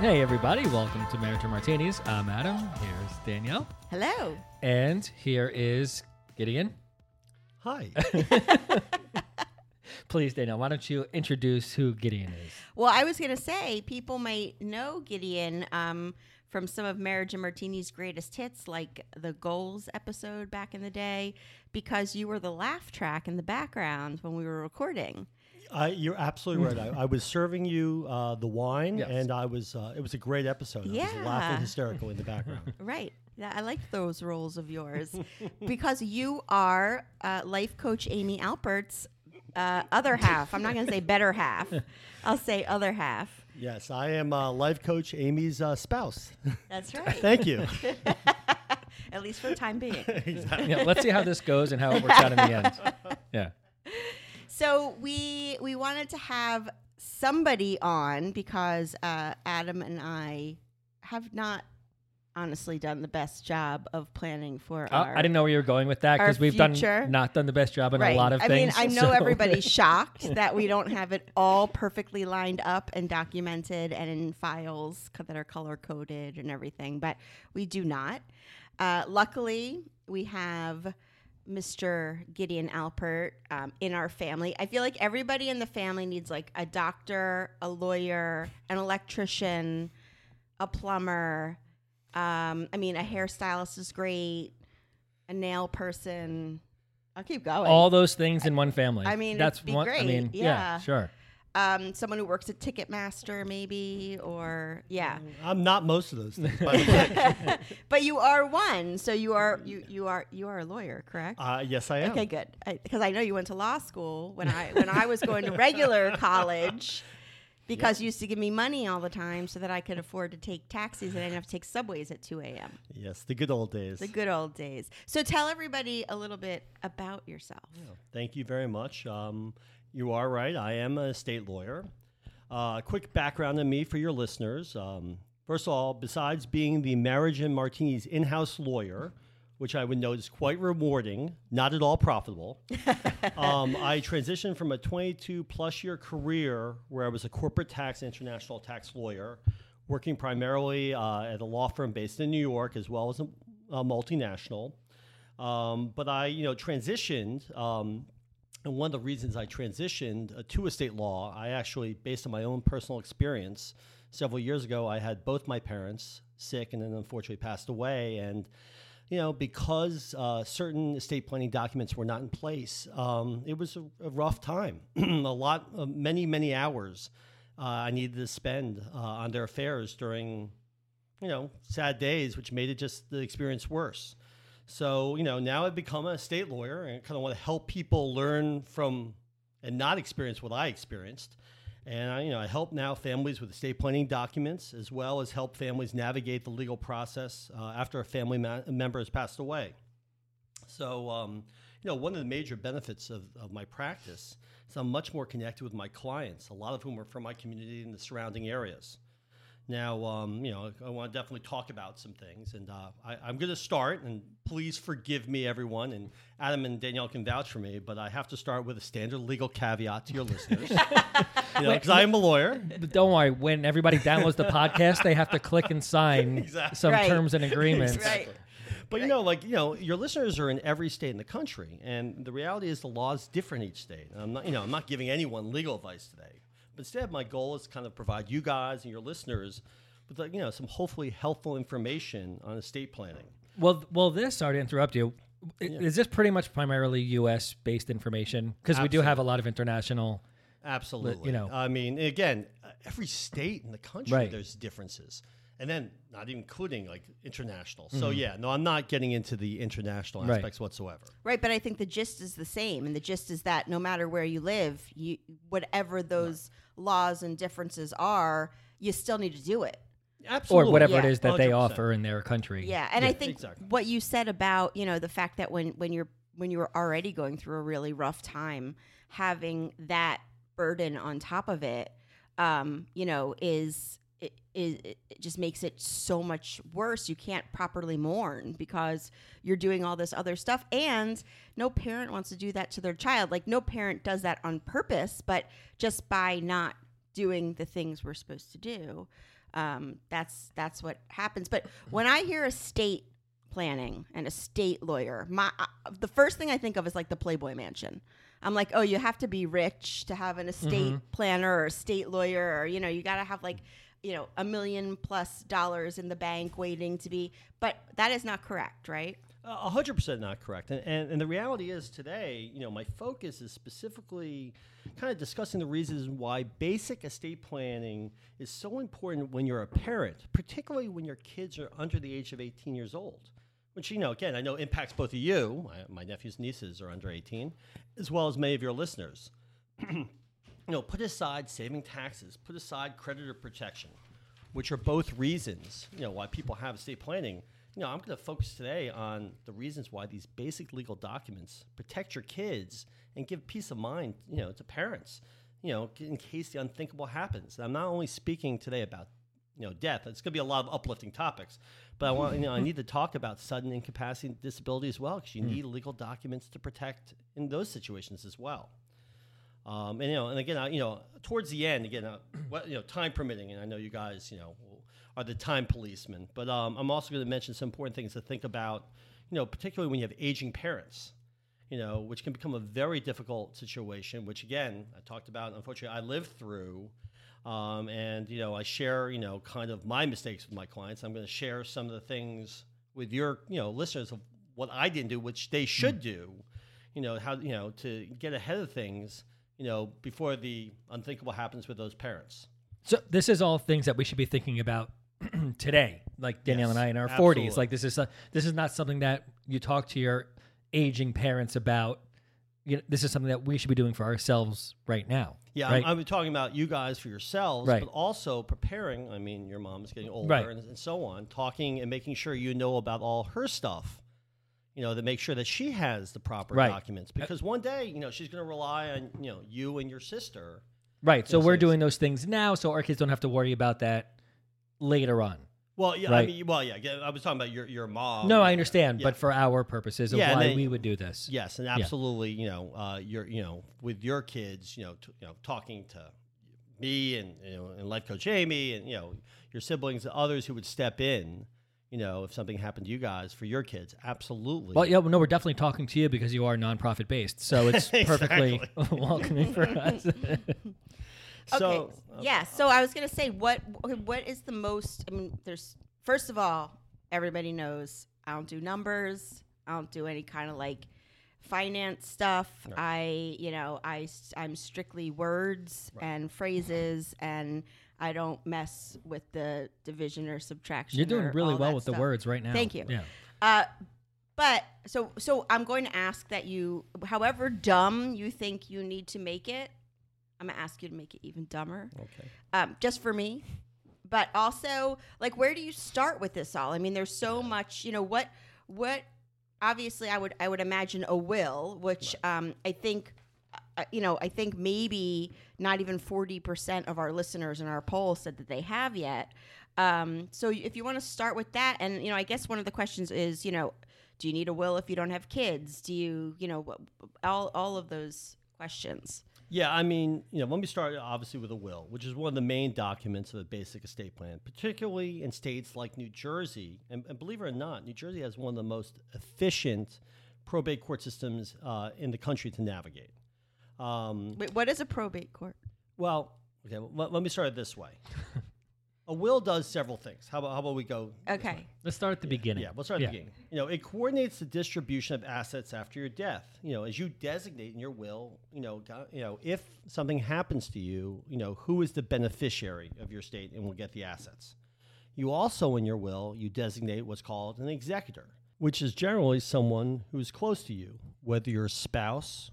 Hey, everybody, welcome to Marriage and Martinis. I'm Adam. Here's Danielle. Hello. And here is Gideon. Hi. Please, Danielle, why don't you introduce who Gideon is? Well, I was going to say people might know Gideon um, from some of Marriage and Martini's greatest hits, like the Goals episode back in the day, because you were the laugh track in the background when we were recording. I, you're absolutely right. I, I was serving you uh, the wine, Yes. and I was. Uh, it was a great episode. I was Yeah. laughing hysterical in the background. Right. Yeah, I like those roles of yours because you are uh, life coach Amy Alpert's uh, other half. I'm not going to say better half. I'll say other half. yes, I am uh, life coach Amy's uh, spouse. That's right. Thank you. At least for the time being. Yeah, let's see how this goes and how it works out in the end. Yeah. So we we wanted to have somebody on because uh, Adam and I have not honestly done the best job of planning for Uh, our. I didn't know where you were going with that because we've future. done not done the best job in Right. a lot of I things. I mean, I know so- everybody's shocked that we don't have it all perfectly lined up and documented and in files co- that are color coded and everything, but we do not. Uh, luckily, we have Mr. Gideon Alpert um, in our family. I feel like everybody in the family needs like a doctor, a lawyer, an electrician, a plumber. Um, I mean, a hairstylist is great, a nail person. I'll keep going all those things in one family. I mean, that's one. I great, mean, yeah. sure. Um, someone who works at Ticketmaster, maybe, or yeah. I'm not most of those things. By the way. But you are one, so you are you you are you are a lawyer, correct? Uh, yes, I am. okay, good. Because I, know you went to law school when I when I was going to regular college. Because you used to give me money all the time so that I could afford to take taxis and I didn't have to take subways at 2 a.m. Yes, the good old days. The good old days. So tell everybody a little bit about yourself. Thank you very much. Um, you are right. I am an estate lawyer. Uh, quick background on me for your listeners. Um, first of all, besides being the Marriage and Martinis in house lawyer, which I would note is quite rewarding, not at all profitable, um, I transitioned from a 22 plus year career where I was a corporate tax, international tax lawyer, working primarily uh, at a law firm based in New York as well as a, a multinational. Um, but I, you know, transitioned um, and one of the reasons I transitioned uh, to estate law, I actually, based on my own personal experience, several years ago, I had both my parents sick and then unfortunately passed away. And, you know, because uh, certain estate planning documents were not in place, um, it was a, a rough time. a lot, uh, many, many hours uh, I needed to spend uh, on their affairs during, you know, sad days, which made it just the experience worse. So, you know, now I've become an estate lawyer and kind of want to help people learn from and not experience what I experienced. And I, you know, I help now families with estate planning documents as well as help families navigate the legal process uh, after a family ma- member has passed away. So, um, you know, one of the major benefits of, of my practice is I'm much more connected with my clients, a lot of whom are from my community and the surrounding areas. Now, um, you know, I want to definitely talk about some things, and uh, I, I'm going to start. And please forgive me, everyone. And Adam and Danielle can vouch for me, but I have to start with a standard legal caveat to your listeners, you know, because I am a lawyer. But don't worry, when everybody downloads the podcast, they have to click and sign Exactly. some Right. terms and agreements. Right. But you know, like you know, your listeners are in every state in the country, and the reality is the law is different each state. And I'm not, you know, I'm not giving anyone legal advice today, but instead, my goal is to kind of provide you guys and your listeners with like, you know some hopefully helpful information on estate planning. Well, well, this. Sorry to interrupt you. I- Is this pretty much primarily U.S. based information? Because we do have a lot of international. Absolutely. You know. I mean, again, every state in the country, Right. there's differences. And then not including like international. Mm-hmm. So, yeah, no, I'm not getting into the international Right. aspects whatsoever. Right, but I think the gist is the same, and the gist is that no matter where you live, you whatever those laws and differences are, you still need to do it. Absolutely. Or whatever it Yeah. is that they 100%. offer in their country. Yeah, and I think exactly. what you said about you know the fact that when when you're when you're already going through a really rough time, having that burden on top of it, um, you know, is it, it, it just makes it so much worse. You can't properly mourn because you're doing all this other stuff, and no parent wants to do that to their child. Like no parent does that on purpose, but just by not doing the things we're supposed to do, um, that's that's what happens. But when I hear estate planning and an estate lawyer, my uh, the first thing I think of is like the Playboy Mansion. I'm like, oh, you have to be rich to have an estate planner or an estate lawyer, or you know, you got to have like, you know, a million plus dollars in the bank waiting to be. But that is not correct, right? A hundred percent not correct, and, and and the reality is today, you know, my focus is specifically kind of discussing the reasons why basic estate planning is so important when you're a parent, particularly when your kids are under the age of 18 years old. Which you know, again, I know impacts both of you. My, my nephews, nieces are under 18, as well as many of your listeners. you know, put aside saving taxes, put aside creditor protection, which are both reasons, you know, why people have estate planning. You know, I'm going to focus today on the reasons why these basic legal documents protect your kids and give peace of mind, you know, to parents, you know, in case the unthinkable happens. And I'm not only speaking today about, you know, death. It's going to be a lot of uplifting topics, but I want, you know, I need to talk about sudden incapacity and disability as well because you hmm. need legal documents to protect in those situations as well. Um, and you know, and again, I, you know, towards the end, again, uh, what, you know, time permitting, and I know you guys, you know, are the time policemen. But um, I'm also going to mention some important things to think about, you know, particularly when you have aging parents, you know, which can become a very difficult situation. Which again, I talked about. Unfortunately, I lived through, um, and you know, I share, you know, kind of my mistakes with my clients. I'm going to share some of the things with your, you know, listeners of what I didn't do, which they should do. You know how you know to get ahead of things you know, before the unthinkable happens with those parents. So this is all things that we should be thinking about today, like Danielle Yes, and I in our forties. Like this is a, this is not something that you talk to your aging parents about. You know, this is something that we should be doing for ourselves right now. Yeah, right? I'm, I'm talking about you guys for yourselves, Right. but also preparing. I mean, your mom is getting older Right. and, and so on. Talking and making sure you know about all her stuff. You know, to make sure that she has the proper Right. documents, because one day, you know, she's going to rely on you know you and your sister. right. So we're doing those things now, so our kids don't have to worry about that later on. Well, yeah, I mean, well, yeah, yeah, I was talking about your your mom. no, I understand, Yeah. but for our purposes of Yeah, why then- we would do this. Yes, and absolutely, you know, uh, you're, you know, with your kids, you know, t- you know, talking to me and you know, and life coach Amy, and you know, your siblings and others who would step in, you know, if something happened to you guys for your kids, absolutely. Well, yeah, well, no, we're definitely talking to you because you are nonprofit based, so it's perfectly welcoming for us. So, okay. uh, yeah. So I was gonna say, what okay, what is the most? I mean, there's first of all, everybody knows I don't do numbers. I don't do any kind of like finance stuff. I, you know, I I'm strictly words and phrases, and I don't mess with the division or subtraction. You're doing really well with the words right now. Thank you. Yeah. Uh, but so so I'm going to ask that you, however dumb you think you need to make it, I'm gonna ask you to make it even dumber, okay. um, just for me. But also, like, where do you start with this all? I mean, there's so much. You know what? What? Obviously, I would I would imagine a will, which um, I think. You know, I think maybe not even 40% of our listeners in our poll said that they have yet. Um, so if you want to start with that, and, you know, I guess one of the questions is, you know, do you need a will if you don't have kids? Do you, you know, all, all of those questions. Yeah, I mean, you know, let me start obviously with a will, which is one of the main documents of a basic estate plan, particularly in states like New Jersey. And, and believe it or not, New Jersey has one of the most efficient probate court systems uh, in the country to navigate. Um, Wait, what is a probate court? well, okay, let, let me start it this way. A will does several things. How about how about we go? this Okay. Let's start at the beginning. Yeah, we'll start at the beginning. You know, it coordinates the distribution of assets after your death. You know, as you designate in your will, you know, go- you know, if something happens to you, you know, who is the beneficiary of your estate and will get the assets. You also, in your will, you designate what's called an executor, which is generally someone who's close to you, whether you're spouse,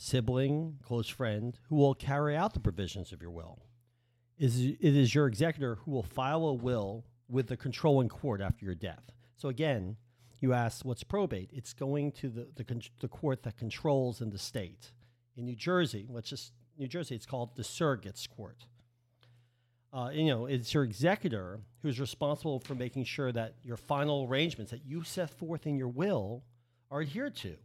sibling, close friend, who will carry out the provisions of your will. It is your executor who will file a will with the controlling court after your death. So again, you ask what's probate? It's going to the the, the court that controls in the state. In New Jersey, which is New Jersey, it's called the surrogates court. Uh, you know, it's your executor who's responsible for making sure that your final arrangements that you set forth in your will are adhered to.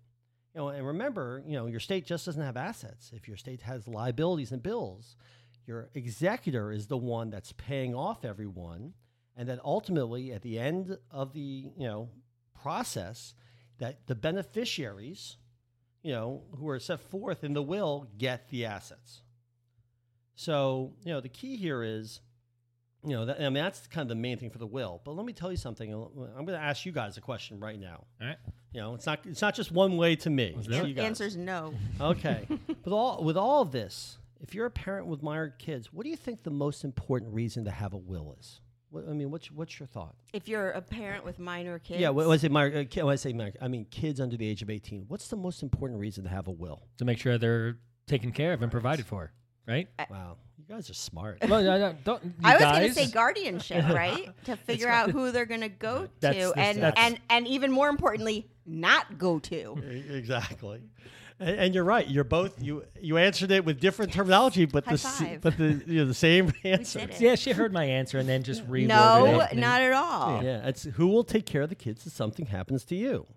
You know, and remember, you know, your estate just doesn't have assets. If your estate has liabilities and bills, your executor is the one that's paying off everyone, and that ultimately, at the end of the you know process, that the beneficiaries, you know, who are set forth in the will, get the assets. So, you know, the key here is, you know, that, I mean, that's kind of the main thing for the will. But let me tell you something. I'm going to ask you guys a question right now. All right. You know, it's not it's not just one way to me. The answer It's do to it. you guys. Answer's no. Okay. with all with all of this, if you're a parent with minor kids, what do you think the most important reason to have a will is? What, I mean, what's what's your thought? If you're a parent with minor kids, Yeah, when I say minor, uh, ki- when I say minor, I mean kids under the age of 18. What's the most important reason to have a will? To make sure they're taken care of and provided for, right? Wow, you guys are smart. well, no, no, don't, you I was going to say guardianship, right? to figure out who they're going to go That's to, the- and and and even more importantly, not go to. Exactly. And, and you're right. You're both you you answered it with different terminology, but High the five. but the you know, the same answer. Yeah, she heard my answer and then just reworded No, it. and- not at all. Yeah, it's who will take care of the kids if something happens to you.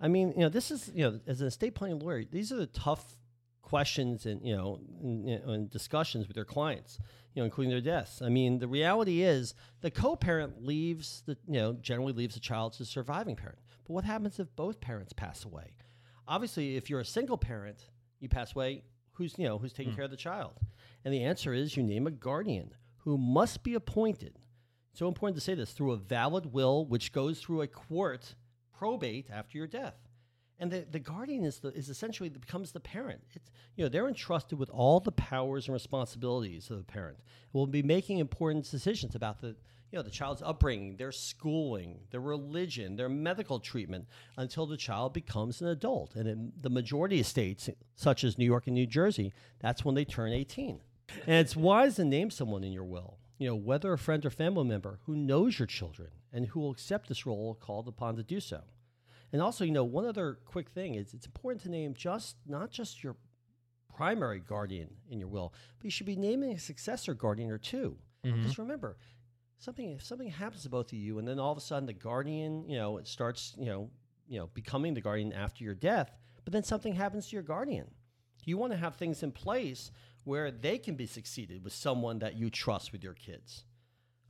I mean, you know, this is you know, as an estate planning lawyer, these are the tough questions and you know, and, and discussions with their clients, you know, including their deaths. I mean, the reality is the co-parent leaves the you know generally leaves the child to the surviving parent. But what happens if both parents pass away? Obviously, if you're a single parent, you pass away. Who's you know who's taking hmm. care of the child? And the answer is you name a guardian who must be appointed so important to say this through a valid will, which goes through a court probate after your death. And the, the guardian is, the, is essentially becomes the parent. It's, you know, they're entrusted with all the powers and responsibilities of the parent. Will be making important decisions about the, you know, the child's upbringing, their schooling, their religion, their medical treatment until the child becomes an adult. And in the majority of states, such as New York and New Jersey, that's when they turn 18. And it's wise to name someone in your will, you know, whether a friend or family member who knows your children and who will accept this role called upon to do so. And also, you know, one other quick thing is it's important to name just not just your primary guardian in your will, but you should be naming a successor guardian or 2 Just remember, something if something happens to both of you, and then all of a sudden the guardian, you know, it starts, you know, you know, becoming the guardian after your death, but then something happens to your guardian. You want to have things in place where they can be succeeded with someone that you trust with your kids.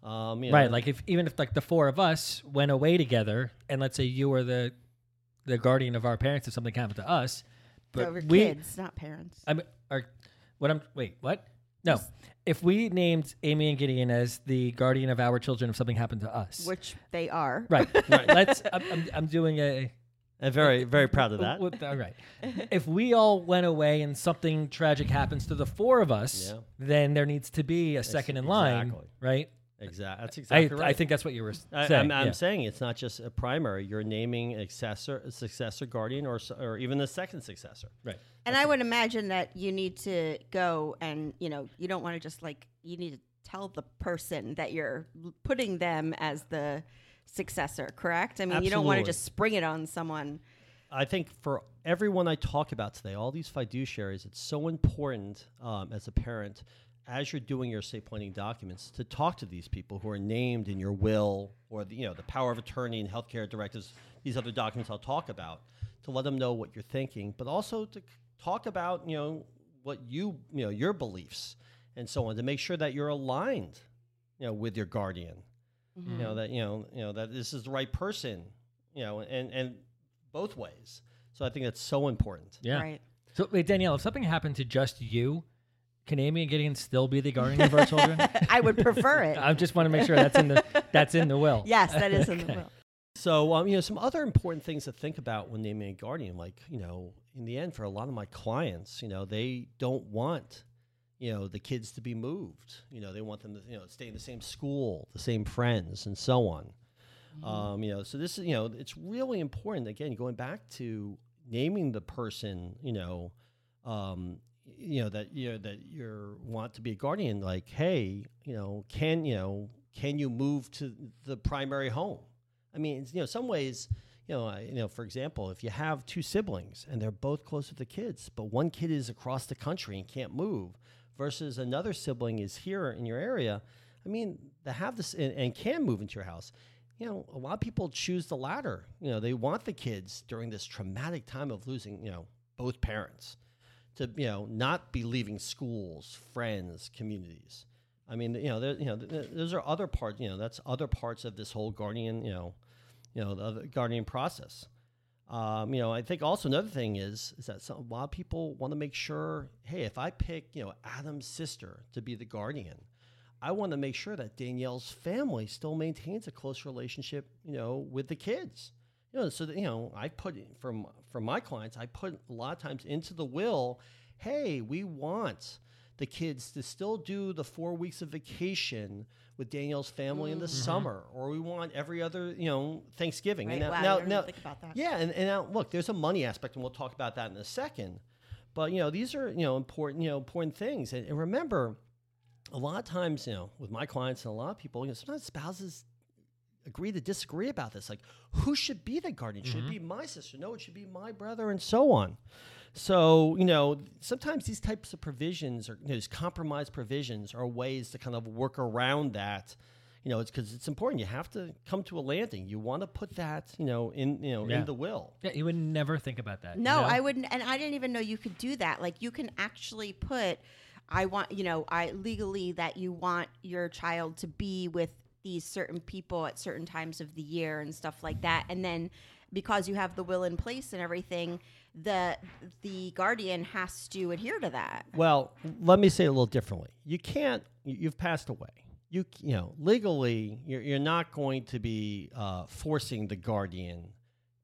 Um, you know, Right, like if even if like the four of us went away together, and let's say you were the the guardian of our parents, if something happened to us, but Over we, kids, not parents. I mean, are what I'm wait, what? No, if we named Amy and Gideon as the guardian of our children, if something happened to us, which they are. right, right. Let's. I'm, I'm, I'm doing a. I'm very, very proud of that. With- all right. If we all went away and something tragic happens to the four of us, Yeah. then there needs to be a second in line, right? Exactly. That's I, exactly right. I think that's what you were s- I, saying. I'm, I'm yeah. saying it's not just a primary. You're naming a successor, successor guardian, or or even the second successor. right. And I would imagine that you need to go and, you know, you don't want to just like, you need to tell the person that you're putting them as the successor, correct? I mean, you don't want to just spring it on someone. I think for everyone I talk about today, all these fiduciaries, it's so important um, as a parent, as you're doing your estate planning documents, to talk to these people who are named in your will or the, you know the power of attorney and healthcare directives. These other documents I'll talk about to let them know what you're thinking, but also to talk about you know what you you know your beliefs and so on to make sure that you're aligned, you know, with your guardian. Mm-hmm. You know that you know you know that this is the right person, you know, and and both ways. So I think that's so important. Yeah. Right. So wait, Danielle, if something happened to just you, can Amy and Gideon still be the guardian of our children? I would prefer it. I just want to make sure that's in the that's in the will. yes, that is in the will. So, um, you know, some other important things to think about when naming a guardian, like, you know, in the end, for a lot of my clients, you know, they don't want, you know, the kids to be moved. You know, they want them to, you know, stay in the same school, the same friends, and so on. Um, you know, so this is, you know, it's really important. Again, going back to naming the person, you know, um, you know that you know that you want to be a guardian. Like, hey, you know, can you know, can you move to the primary home? I mean, you know, some ways, you know, you know, for example, if you have two siblings and they're both close with the kids, but one kid is across the country and can't move, versus another sibling is here in your area. I mean, they have this and, and can move into your house. You know, a lot of people choose the latter. You know, they want the kids during this traumatic time of losing, you know, both parents to, you know, not be leaving schools, friends, communities. I mean, you know, there, you know, th- th- those are other parts. You know, that's other parts of this whole guardian, you know, you know, the guardian process. Um, you know, I think also another thing is is that some, a lot of people want to make sure, hey, if I pick, you know, Adam's sister to be the guardian, I want to make sure that Danielle's family still maintains a close relationship, you know, with the kids. You know, so that, you know, I put from from my clients, I put a lot of times into the will, hey, we want the kids to still do the four weeks of vacation with Danielle's family in the mm. mm-hmm. summer, or we want every other, you know, Thanksgiving. Right. And Wow, I now, didn't now, think about that. yeah, and, and now look, there's a money aspect, and we'll talk about that in a second. But you know, these are you know important, you know, important things. And, and remember, a lot of times, you know, with my clients and a lot of people, you know, sometimes spouses agree to disagree about this. Like, who should be the guardian? Should it be my sister? No, it should be my brother, and so on. So, you know, sometimes these types of provisions or you know, these compromise provisions are ways to kind of work around that. You know, it's because it's important. You have to come to a landing. You want to put that, you know, in you know Yeah. in the will. Yeah, you would never think about that. you No, know? I wouldn't, and I didn't even know you could do that. Like you can actually put, I want, you know, I legally that you want your child to be with these certain people at certain times of the year and stuff like that, and then because you have the will in place and everything, the the guardian has to adhere to that. Well, let me say it a little differently. You can't. you- You've passed away. You you know legally, you're, you're not going to be uh, forcing the guardian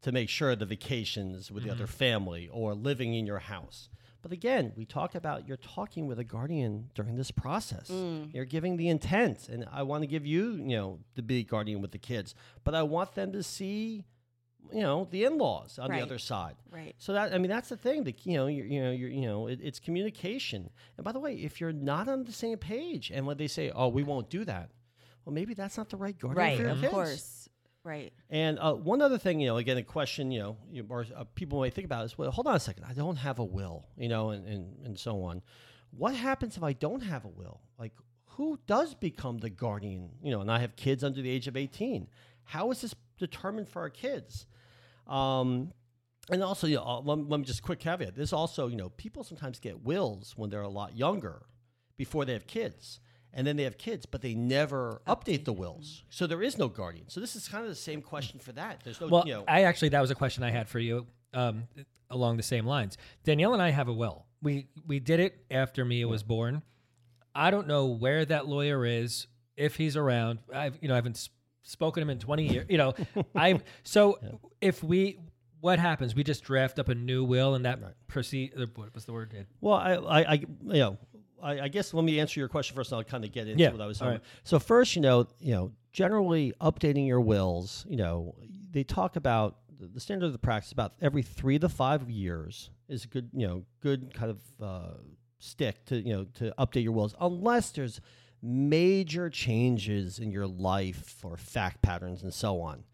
to make sure the vacations with the other family or living in your house. But again, we talk about you're talking with a guardian during this process. Mm. You're giving the intent, and I want to give you, you know, to be guardian with the kids, but I want them to see, you know, the in-laws on Right. the other side. Right. So that I mean that's the thing that you know you you know you're, you know it, it's communication. And by the way, if you're not on the same page and when they say, "Oh, we won't do that," well, maybe that's not the right guardian Right. for your Of kids. course. Right. And uh, one other thing, you know, again, a question, you know, you, or uh, people might think about is, well, hold on a second, I don't have a will, you know, and, and, and so on. What happens if I don't have a will? Like, who does become the guardian? You know, and I have kids under the age of 18. How is this determined for our kids? Um, and also, you know, let, let me just quick caveat. This also, you know, people sometimes get wills when they're a lot younger before they have kids. And then they have kids, but they never update the wills. So there is no guardian. So this is kind of the same question for that. There's no, Well, you know, I actually that was a question I had for you um, along the same lines. Danielle and I have a will. We we did it after Mia was born. I don't know where that lawyer is, if he's around. I've you know I haven't s- spoken to him in twenty years. You know, I so if we what happens? We just draft up a new will and that proceed. uh, What was the word? Well, I, I, I you know, I, I guess let me answer your question first, and I'll kind of get into Yeah, what I was talking right. about. So first, you know, you know, generally updating your wills, you know, they talk about the- the standard of the practice about every three to five years is a good, you know, good kind of uh, stick to you know to update your wills, unless there's major changes in your life or fact patterns and so on.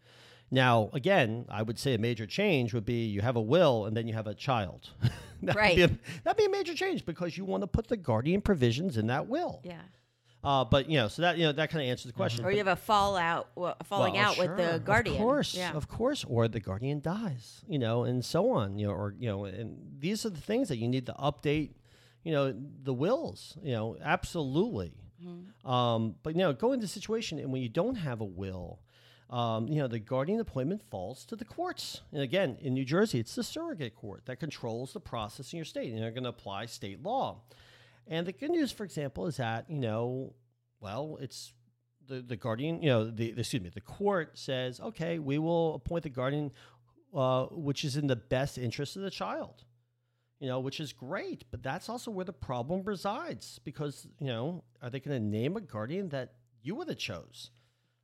Now, again, I would say a major change would be you have a will and then you have a child. that'd, Right. be a, that'd be a major change because you want to put the guardian provisions in that will. Yeah. Uh, but you know, so that you know that kind of answers the question. Or you have a fallout, well, falling Well, out with the guardian. Of course, Yeah. of course, or the guardian dies, you know, and so on, you know, or you know, and these are the things that you need to update, you know, the wills, you know, absolutely. Mm-hmm. Um, but you know, go into a situation and when you don't have a will, um, you know, the guardian appointment falls to the courts. And again, in New Jersey, it's the surrogate court that controls the process in your state, and they're going to apply state law. And the good news, for example, is that you know, well, it's the the guardian. You know, the, the excuse me, the court says, okay, we will appoint the guardian, uh, which is in the best interest of the child. You know, which is great, but that's also where the problem resides because you know, are they going to name a guardian that you would have chose?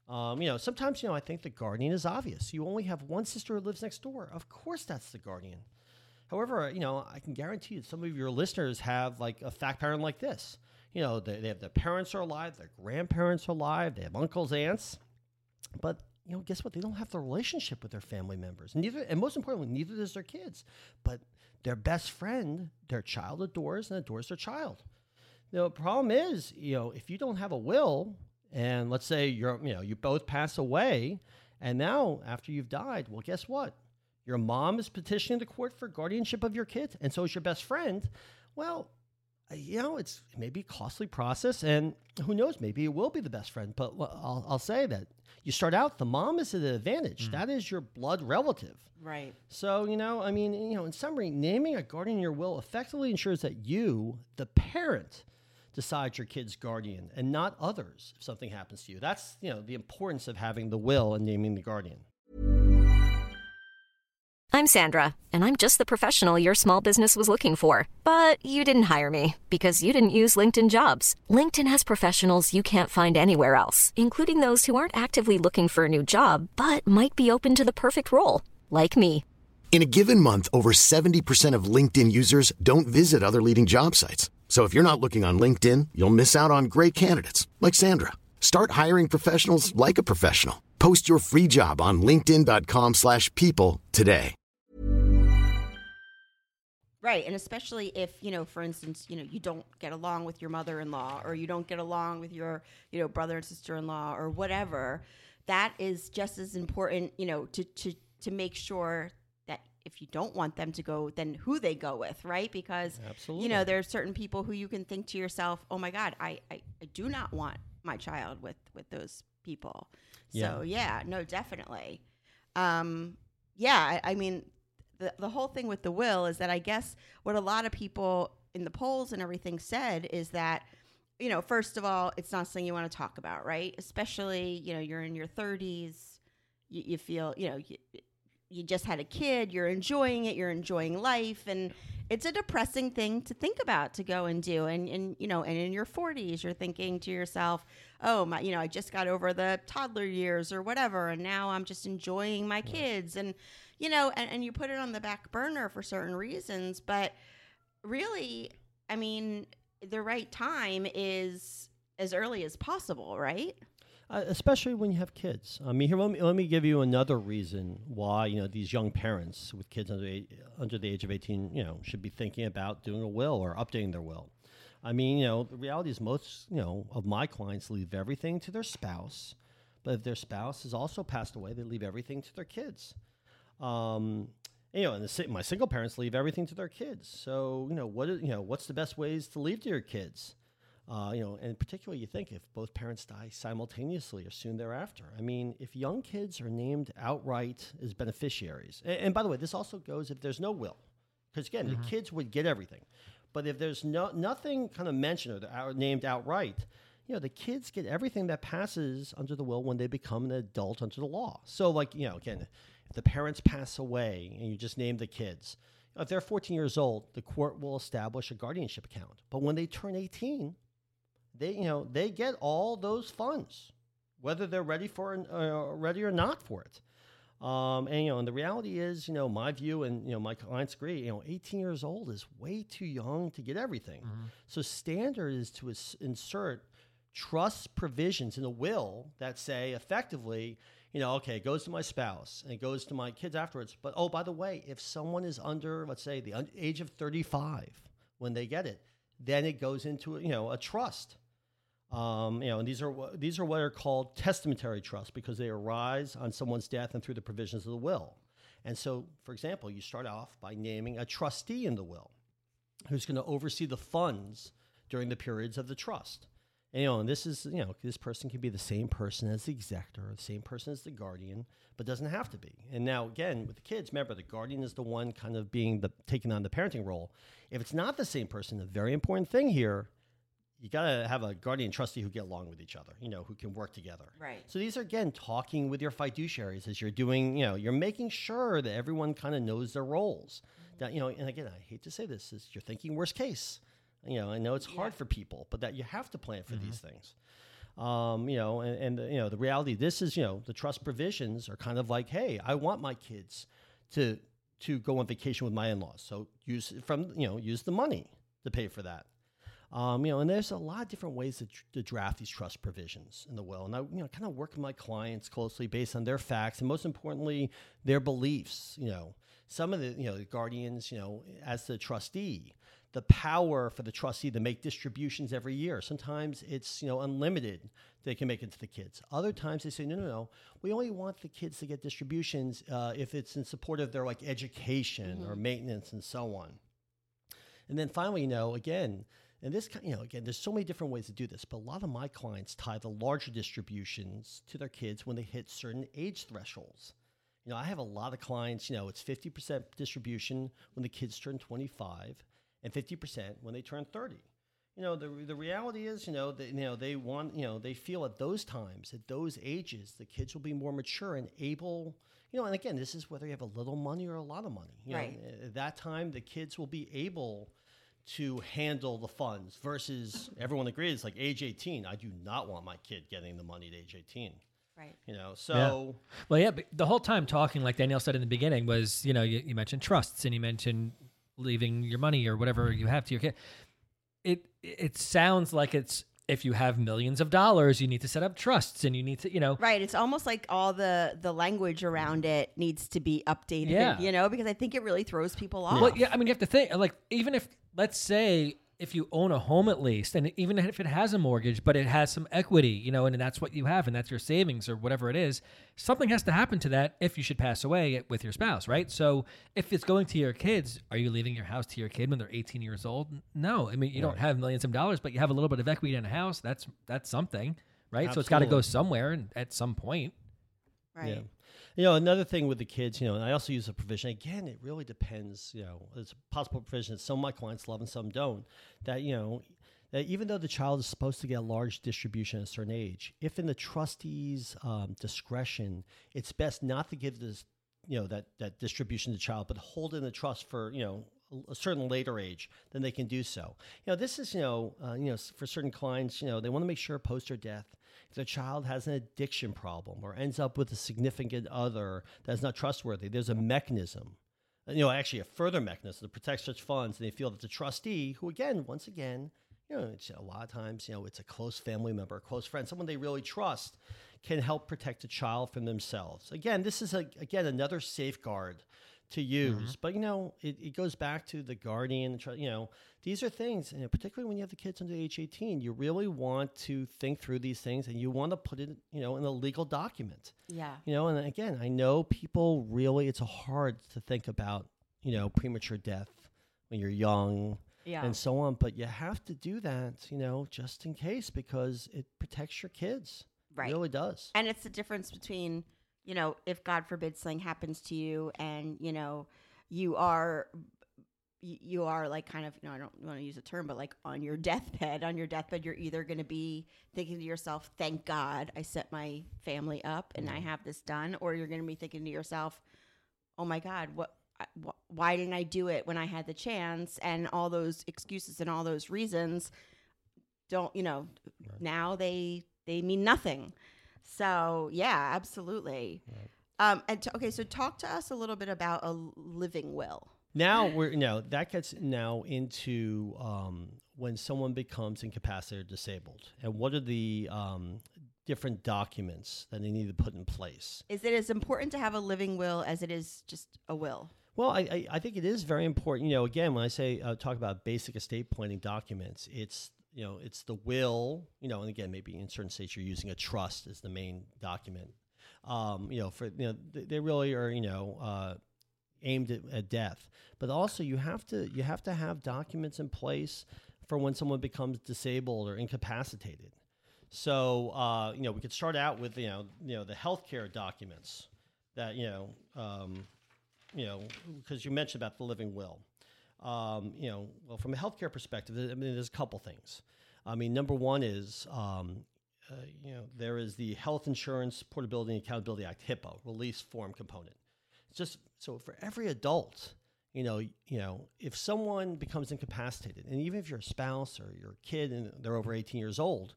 Um, you know, sometimes you know I think the guardian is obvious. You only have one sister who lives next door. Of course, that's the guardian. However, you know, I can guarantee that some of your listeners have like a fact pattern like this. You know, they, they have their parents are alive, their grandparents are alive, they have uncles, aunts, but you know, guess what? They don't have the relationship with their family members. Neither, and most importantly, neither does their kids. But their best friend, their child adores and adores their child. The problem is, you know, if you don't have a will, and let's say you're, you know, you both pass away, and now after you've died, well, guess what? Your mom is petitioning the court for guardianship of your kid, and so is your best friend. Well, uh, you know, it's maybe a costly process, and who knows, maybe it will be the best friend. But I'll, I'll say that you start out, the mom is at an advantage. Mm. That is your blood relative. Right. So, you know, I mean, you know, in summary, naming a guardian in your will effectively ensures that you, the parent, decide your kid's guardian and not others if something happens to you. That's, you know, the importance of having the will and naming the guardian. I'm Sandra, and I'm just the professional your small business was looking for. But you didn't hire me because you didn't use LinkedIn jobs. LinkedIn has professionals you can't find anywhere else, including those who aren't actively looking for a new job but might be open to the perfect role, like me. In a given month, over 70% of LinkedIn users don't visit other leading job sites. So if you're not looking on LinkedIn, you'll miss out on great candidates like Sandra. Start hiring professionals like a professional. Post your free job on linkedin.com/people today. Right, and especially if, you know, for instance, you know, you don't get along with your mother-in-law or you don't get along with your, you know, brother and sister-in-law or whatever, that is just as important, you know, to to to make sure if you don't want them to go, then who they go with, right? Because Absolutely. you know there are certain people who you can think to yourself, "Oh my God, I I, I do not want my child with with those people." Yeah. So yeah, no, definitely. Um, yeah, I, I mean, the the whole thing with the will is that I guess what a lot of people in the polls and everything said is that you know, first of all, it's not something you want to talk about, right? Especially, you know, you're in your 30s, you, you feel, you know, you, you just had a kid, you're enjoying it, you're enjoying life and it's a depressing thing to think about to go and do and and you know and in your 40s you're thinking to yourself oh my you know i just got over the toddler years or whatever and now i'm just enjoying my kids and you know and, and you put it on the back burner for certain reasons but really i mean the right time is as early as possible right uh, especially when you have kids. I mean, here let me, let me give you another reason why you know these young parents with kids under eight, under the age of eighteen, you know, should be thinking about doing a will or updating their will. I mean, you know, the reality is most you know of my clients leave everything to their spouse, but if their spouse has also passed away, they leave everything to their kids. Um, you know, and the, my single parents leave everything to their kids. So, you know, what you know, what's the best ways to leave to your kids? Uh, you know, and particularly you think if both parents die simultaneously or soon thereafter. I mean, if young kids are named outright as beneficiaries, and, and by the way, this also goes if there's no will, because again, mm-hmm. the kids would get everything, but if there's no nothing kind of mentioned or named outright, you know, the kids get everything that passes under the will when they become an adult under the law. So, like, you know, again, if the parents pass away and you just name the kids, if they're 14 years old, the court will establish a guardianship account. But when they turn 18, they you know they get all those funds, whether they're ready for uh, ready or not for it. Um, and you know, and the reality is, you know, my view and you know my clients agree. You know, 18 years old is way too young to get everything. Mm-hmm. So standard is to insert trust provisions in a will that say effectively, you know, okay, it goes to my spouse and it goes to my kids afterwards. But oh, by the way, if someone is under, let's say, the un- age of 35 when they get it, then it goes into you know a trust. Um, you know, and these are these are what are called testamentary trusts because they arise on someone's death and through the provisions of the will. And so, for example, you start off by naming a trustee in the will, who's going to oversee the funds during the periods of the trust. And, you know, and this is you know this person can be the same person as the executor, the same person as the guardian, but doesn't have to be. And now again with the kids, remember the guardian is the one kind of being the taking on the parenting role. If it's not the same person, a very important thing here you got to have a guardian trustee who get along with each other, you know, who can work together. Right. So these are again talking with your fiduciaries as you're doing, you know, you're making sure that everyone kind of knows their roles. That you know, and again, I hate to say this, is you're thinking worst case. You know, I know it's hard for people, but that you have to plan for these things. Um, you know, and, and you know, the reality this is, you know, the trust provisions are kind of like, hey, I want my kids to to go on vacation with my in-laws. So use from you know, use the money to pay for that. Um, you know, and there's a lot of different ways to, to draft these trust provisions in the will. And I, you know, kind of work with my clients closely based on their facts and most importantly, their beliefs. You know, some of the, you know, the guardians, you know, as the trustee, the power for the trustee to make distributions every year. Sometimes it's, you know, unlimited. They can make it to the kids. Other times they say, no, no, no. We only want the kids to get distributions uh, if it's in support of their like education or maintenance and so on. And then finally, you know, again, and this, you know, again, there's so many different ways to do this, but a lot of my clients tie the larger distributions to their kids when they hit certain age thresholds. You know, I have a lot of clients, you know, it's 50% distribution when the kids turn 25 and 50% when they turn 30. You know, the, the reality is, you know, that, you know, they want, you know, they feel at those times, at those ages, the kids will be more mature and able, you know, and again, this is whether you have a little money or a lot of money. You Right. Know, at that time, the kids will be able to handle the funds versus everyone agrees, like age 18, I do not want my kid getting the money at age 18. Right. You know, so Well, yeah, but the whole time talking, like Danielle said in the beginning, was you know you, you mentioned trusts and you mentioned leaving your money or whatever you have to your kid. It it sounds like it's if you have millions of dollars, you need to set up trusts and you need to you know Right. It's almost like all the the language around it needs to be updated. Yeah. You know, because I think it really throws people off. Well, yeah, I mean, you have to think like even if let's say if you own a home at least, and even if it has a mortgage, but it has some equity, you know, and that's what you have, and that's your savings or whatever it is, something has to happen to that if you should pass away with your spouse, right? So if it's going to your kids, are you leaving your house to your kid when they're 18 years old? No, I mean you don't have millions of dollars, but you have a little bit of equity in a house. That's that's something, right? So it's got to go somewhere, and at some point. Right. Yeah. You know, another thing with the kids, you know, and I also use a provision. Again, it really depends. You know, it's a possible provision some of my clients love and some don't. That you know, that even though the child is supposed to get a large distribution at a certain age, if in the trustee's um, discretion, it's best not to give this, you know, that that distribution to the child, but hold in the trust for you know a certain later age, then they can do so. You know, this is you know, uh, you know, for certain clients, you know, they want to make sure post their death their child has an addiction problem or ends up with a significant other that's not trustworthy, there's a mechanism, you know, actually a further mechanism to protect such funds. And they feel that the trustee, who again, once again, you know, it's a lot of times, you know, it's a close family member, a close friend, someone they really trust, can help protect the child from themselves. Again, this is a, again another safeguard to mm-hmm. use. But you know, it, it goes back to the guardian. You know, these are things, you know, particularly when you have the kids under age eighteen. You really want to think through these things, and you want to put it, you know, in a legal document. Yeah. You know, and again, I know people really it's hard to think about, you know, premature death when you're young Yeah. and so on. But you have to do that, you know, just in case because it protects your kids. Right. It really does. And it's the difference between, you know, if God forbid something happens to you and, you know, you are you are like kind of, you know, I don't want to use a term, but like on your deathbed, on your deathbed, you're either going to be thinking to yourself, thank God I set my family up and I have this done, or you're going to be thinking to yourself, oh my God, what, wh- why didn't I do it when I had the chance? And all those excuses and all those reasons don't, you know, now they, they mean nothing. So yeah, absolutely. Um, and okay, so talk to us a little bit about a living will. Now we're you know that gets now into um, when someone becomes incapacitated or disabled, and what are the um, different documents that they need to put in place. Is it as important to have a living will as it is just a will? Well, I, I, I think it is very important. You know, again, when I say uh, talk about basic estate planning documents, it's you know it's the will. You know, and again, maybe in certain states you're using a trust as the main document. Um, you know, for you know they, they really are you know uh, aimed at, at death, but also you have to you have to have documents in place for when someone becomes disabled or incapacitated. So uh, you know, we could start out with you know you know the healthcare documents that you know. Um, you know, because you mentioned about the living will. Um, you know, well, from a healthcare perspective, I mean, there's a couple things. I mean, number one is, um, uh, you know, there is the Health Insurance Portability and Accountability Act (HIPAA) release form component. It's just so for every adult, you know, you know, if someone becomes incapacitated, and even if you're a spouse or your kid and they're over 18 years old,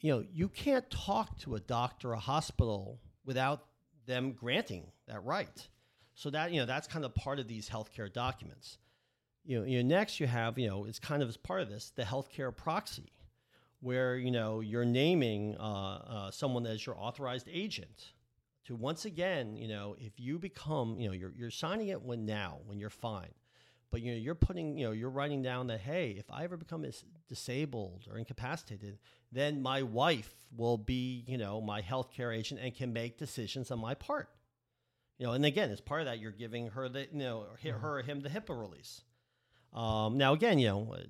you know, you can't talk to a doctor or a hospital without them granting that right. So that you know, that's kind of part of these healthcare documents. You know, you know, next you have, you know, it's kind of as part of this the healthcare proxy, where you know you're naming uh, uh, someone as your authorized agent to once again, you know, if you become, you know, you're you're signing it when now when you're fine, but you know you're putting, you know, you're writing down that hey, if I ever become disabled or incapacitated, then my wife will be, you know, my healthcare agent and can make decisions on my part. You know, and again, as part of that, you're giving her the, you know, her, her or him the HIPAA release. Um, now, again, you know, uh,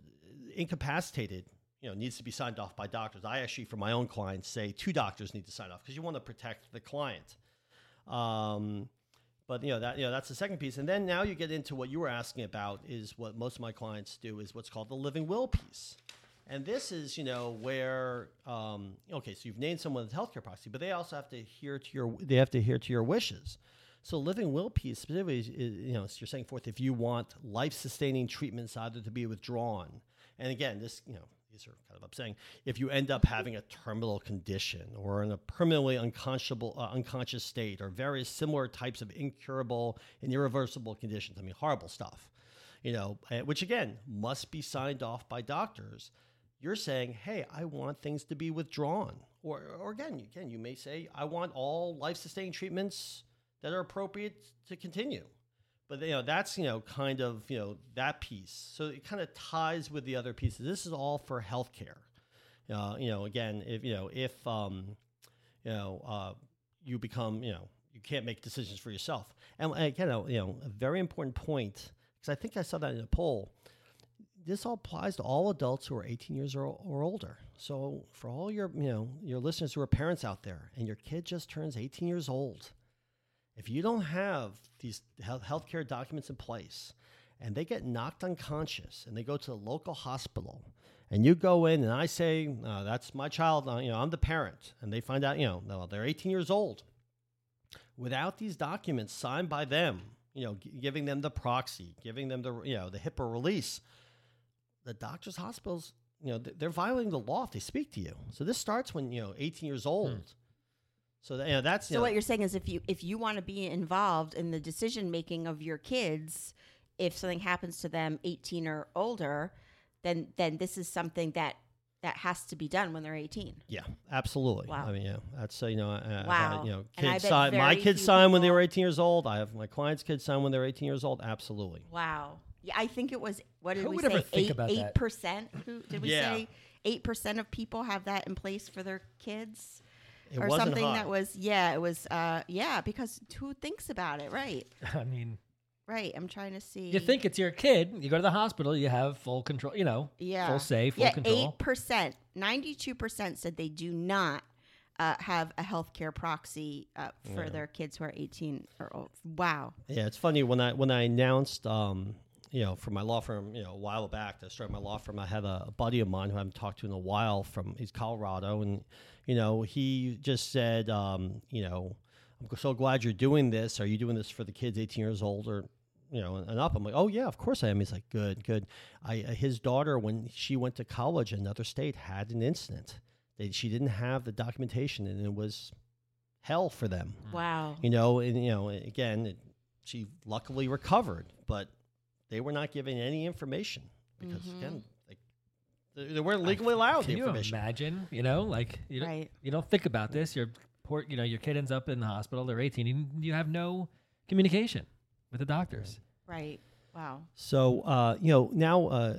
incapacitated, you know, needs to be signed off by doctors. I actually, for my own clients, say two doctors need to sign off because you want to protect the client. Um, but you know that you know that's the second piece, and then now you get into what you were asking about is what most of my clients do is what's called the living will piece, and this is you know where um, okay, so you've named someone as healthcare proxy, but they also have to adhere to your they have to adhere to your wishes. So living will piece specifically is, you know, you're saying forth if you want life sustaining treatments either to be withdrawn. And again, this, you know, these are kind of upsetting. If you end up having a terminal condition or in a permanently unconscionable, uh, unconscious state or various similar types of incurable and irreversible conditions, I mean, horrible stuff, you know, uh, which again must be signed off by doctors. You're saying, hey, I want things to be withdrawn. Or, or again, again, you may say, I want all life sustaining treatments that are appropriate to continue. But you know that's you know kind of you know that piece. So it kind of ties with the other pieces. This is all for healthcare. Uh, you know, again, if you know if um, you know uh, you become you know you can't make decisions for yourself. And again, you know, a very important point because I think I saw that in a poll. This all applies to all adults who are 18 years or, or older. So for all your you know your listeners who are parents out there, and your kid just turns 18 years old if you don't have these health healthcare documents in place and they get knocked unconscious and they go to the local hospital and you go in and I say, uh, that's my child, uh, you know, I'm the parent, and they find out, you know, no, they're 18 years old. Without these documents signed by them, you know, g- giving them the proxy, giving them the, you know, the HIPAA release, the doctors, hospitals, you know, they're violating the law if they speak to you. So this starts when, you know, 18 years old. So that, you know, that's, you So know, what you're saying is if you if you want to be involved in the decision making of your kids, if something happens to them 18 or older, then then this is something that that has to be done when they're 18. Yeah, absolutely. Wow. I mean, yeah, that's uh, you know, I, I've Wow. had, you know, kids bet sign. My kids few signed when they were 18 years old. I have my clients' kids sign when they're 18 years old. Absolutely. Wow. Yeah, I think it was what did Who we would say? ever think eight, about eight percent. Who did we Yeah. say? Eight percent of people have that in place for their kids, It or wasn't something high. that was yeah, it was uh yeah because who thinks about it? Right, I mean, right. I'm trying to see. you think it's your kid, you go to the hospital, you have full control, you know, yeah, full say, full yeah, control. Eight percent, ninety-two percent said they do not. Uh, have a healthcare proxy uh, for their kids who are 18 or old. Wow. Yeah, it's funny when I when I announced, um, you know, from my law firm, you know, a while back to start my law firm, I had a, a buddy of mine who I haven't talked to in a while from he's Colorado, and you know, he just said, um, you know, I'm so glad you're doing this. Are you doing this for the kids 18 years old or? You know, and up. I'm like, oh yeah, of course I am. He's like, good, good. I uh, his daughter when she went to college in another state had an incident. They, she didn't have the documentation, and it was hell for them Wow. you know and you know again it, she luckily recovered but they were not given any information because Mm-hmm. again like, they, they weren't legally allowed the Can you information imagine? You know, like you don't, Right. you don't think about this. Your poor, you know, your kid ends up in the hospital. They're 18. You, you have no communication with the doctors. Right. Wow. so uh, you know now uh,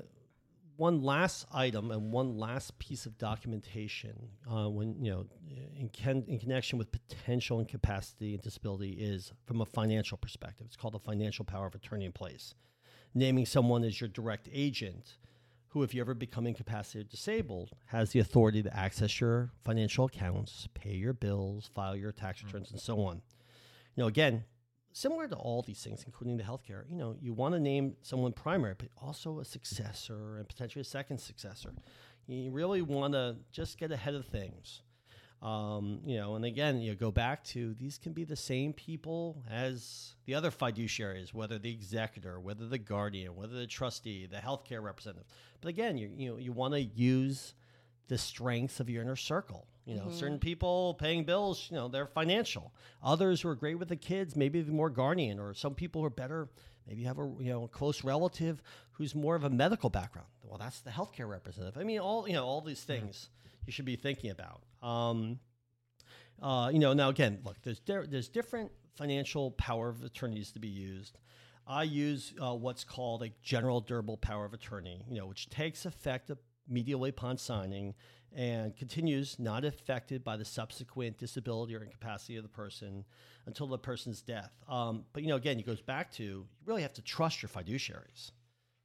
one last item and one last piece of documentation uh, when you know in, con- in connection with potential incapacity and disability is from a financial perspective it's called the financial power of attorney in place naming someone as your direct agent who if you ever become incapacitated or disabled has the authority to access your financial accounts pay your bills file your tax mm. returns and so on. You know again similar to all these things including the healthcare you know you want to name someone primary but also a successor and potentially a second successor. You really want to just get ahead of things. Um, you know, and again, you go back to these can be the same people as the other fiduciaries, whether the executor, whether the guardian, whether the trustee, the healthcare representative. But again, you you know, you want to use the strengths of your inner circle. You know, certain people paying bills, you know, they're financial. Others who are great with the kids, maybe the more guardian, or some people who are better. Maybe you have a you know a close relative who's more of a medical background. Well, that's the healthcare representative. I mean, all you know, all these things you should be thinking about. Um, uh, you know, now again, look, there's there's different financial power of attorneys to be used. I use uh, what's called a general durable power of attorney, you know, which takes effect immediately upon signing and continues not affected by the subsequent disability or incapacity of the person until the person's death. Um, but you know, again, it goes back to you really have to trust your fiduciaries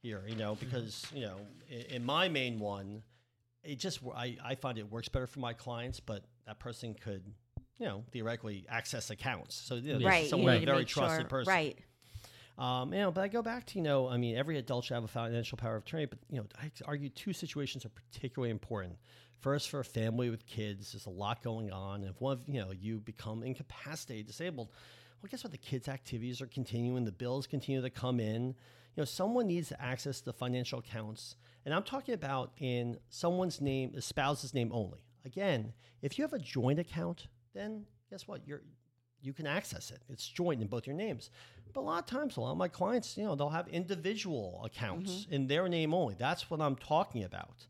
here, you know, because you know, in, in my main one, it just I, I find it works better for my clients, but that person could, you know, theoretically access accounts. So you know, Right. Someone a very trusted sure. person. Right. Um, you know, but I go back to you know, I mean, every adult should have a financial power of attorney. But you know, I argue two situations are particularly important. First, for a family with kids, there's a lot going on. And if one of you know you become incapacitated, disabled, well, guess what? The kids' activities are continuing. The bills continue to come in. You know, someone needs to access the financial accounts, and I'm talking about in someone's name, the spouse's name only. Again, if you have a joint account, then guess what? You're you can access it. It's joint in both your names. But a lot of times, a lot of my clients, you know, they'll have individual accounts in their name only. That's what I'm talking about.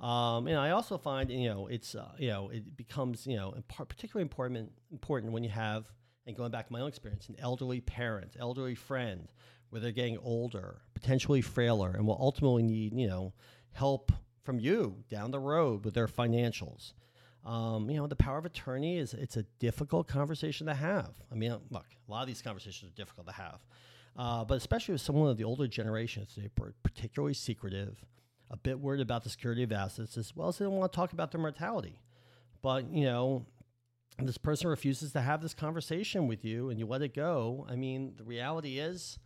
Um, and I also find, you know, it's, uh, you know, it becomes, you know, part, particularly important, important when you have, and going back to my own experience, an elderly parent, elderly friend, where they're getting older, potentially frailer, and will ultimately need, you know, help from you down the road with their financials. Um, you know, the power of attorney is it's a difficult conversation to have. I mean, look, a lot of these conversations are difficult to have, uh, but especially with someone of the older generation, they're particularly secretive, a bit worried about the security of assets, as well as they don't want to talk about their mortality. But you know, this person refuses to have this conversation with you, and you let it go. I mean, the reality is,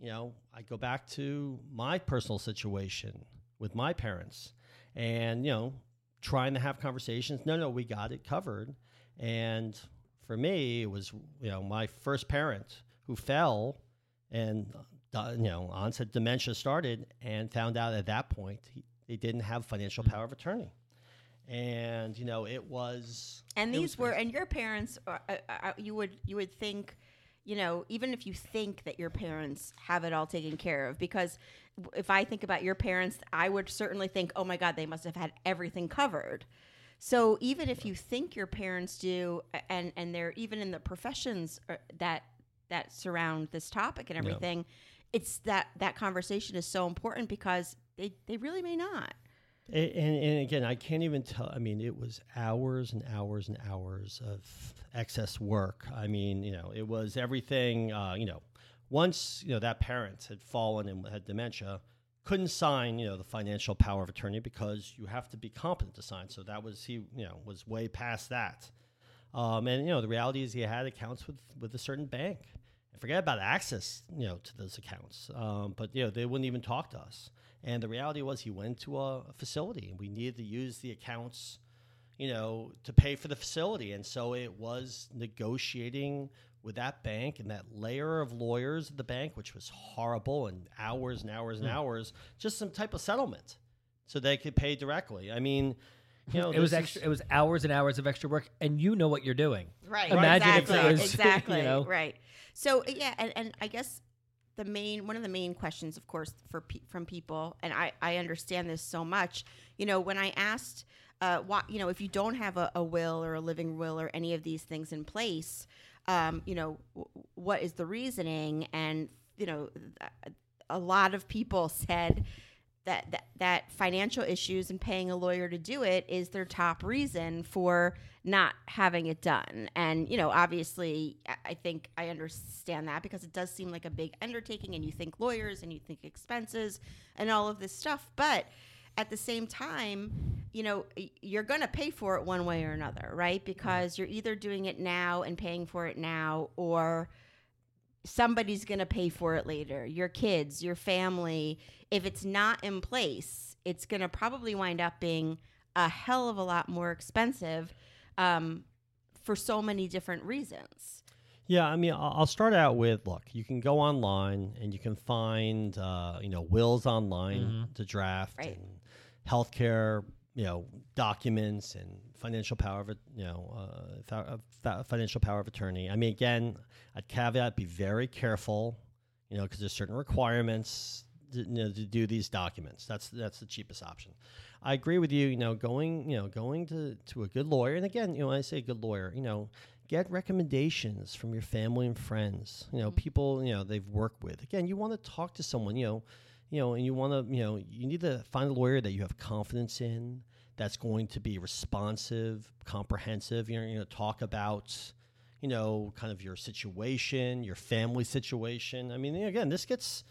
you know, I go back to my personal situation with my parents, and you know trying to have conversations. No, no, we got it covered. And for me, it was you know my first parent who fell, and uh, you know onset dementia started, and found out at that point he, they didn't have financial power of attorney. And you know it was And it these was- were, and your parents, uh, uh, uh, you would you would think, you know, even if you think that your parents have it all taken care of, because if I think about your parents, I would certainly think, oh my God, they must have had everything covered. So even if you think your parents do, and and they're even in the professions uh, that that surround this topic and everything, it's that that conversation is so important because they they really may not. And, and, again, I can't even tell. I mean, it was hours and hours and hours of excess work. I mean, you know, it was everything. Uh, you know, once you know that parent had fallen and had dementia, couldn't sign. You know, the financial power of attorney because you have to be competent to sign. So that was he. You know, was way past that. Um, and you know, the reality is he had accounts with with a certain bank. And forget about access, you know, to those accounts. Um, but you know, they wouldn't even talk to us. And the reality was, he went to a, a facility, and we needed to use the accounts, you know, to pay for the facility. And so it was negotiating with that bank and that layer of lawyers at the bank, which was horrible, and hours and hours and hmm. hours, just some type of settlement, so they could pay directly. I mean, you know, it was extra. It was hours and hours of extra work, and you know what you're doing. Right. Imagine if exactly. it was, exactly. you know. Right. So yeah, and, and I guess the main one of the main questions, of course, for from people, and I I understand this so much. You know, when I asked, uh, why you know, if you don't have a, a will or a living will or any of these things in place, um, you know, w- what is the reasoning? And you know, a lot of people said that, that that financial issues and paying a lawyer to do it is their top reason for not having it done. And you know, obviously, I- think I understand that because it does seem like a big undertaking, and you think lawyers and you think expenses and all of this stuff, but at the same time, you know, you're going to pay for it one way or another, right? Because you're either doing it now and paying for it now, or somebody's going to pay for it later. Your kids, your family. If it's not in place, it's going to probably wind up being a hell of a lot more expensive um, for so many different reasons. Yeah, I mean, I'll I'll start out with look. You can go online and you can find, uh, you know, wills online to draft Right. and healthcare, you know, documents and financial power of, you know, uh, fa- uh, fa- financial power of attorney. I mean, again, I'd caveat: be very careful, you know, because there's certain requirements to, you know, to do these documents. That's that's the cheapest option. I agree with you. You know, going you know going to to a good lawyer, and again, you know, when I say a good lawyer, you know, get recommendations from your family and friends. You know, people you know they've worked with. Again, you want to talk to someone. You know, you know, and you want to you know you need to find a lawyer that you have confidence in. That's going to be responsive, comprehensive. You're going to talk about you know, kind of your situation, your family situation. I mean, again, this gets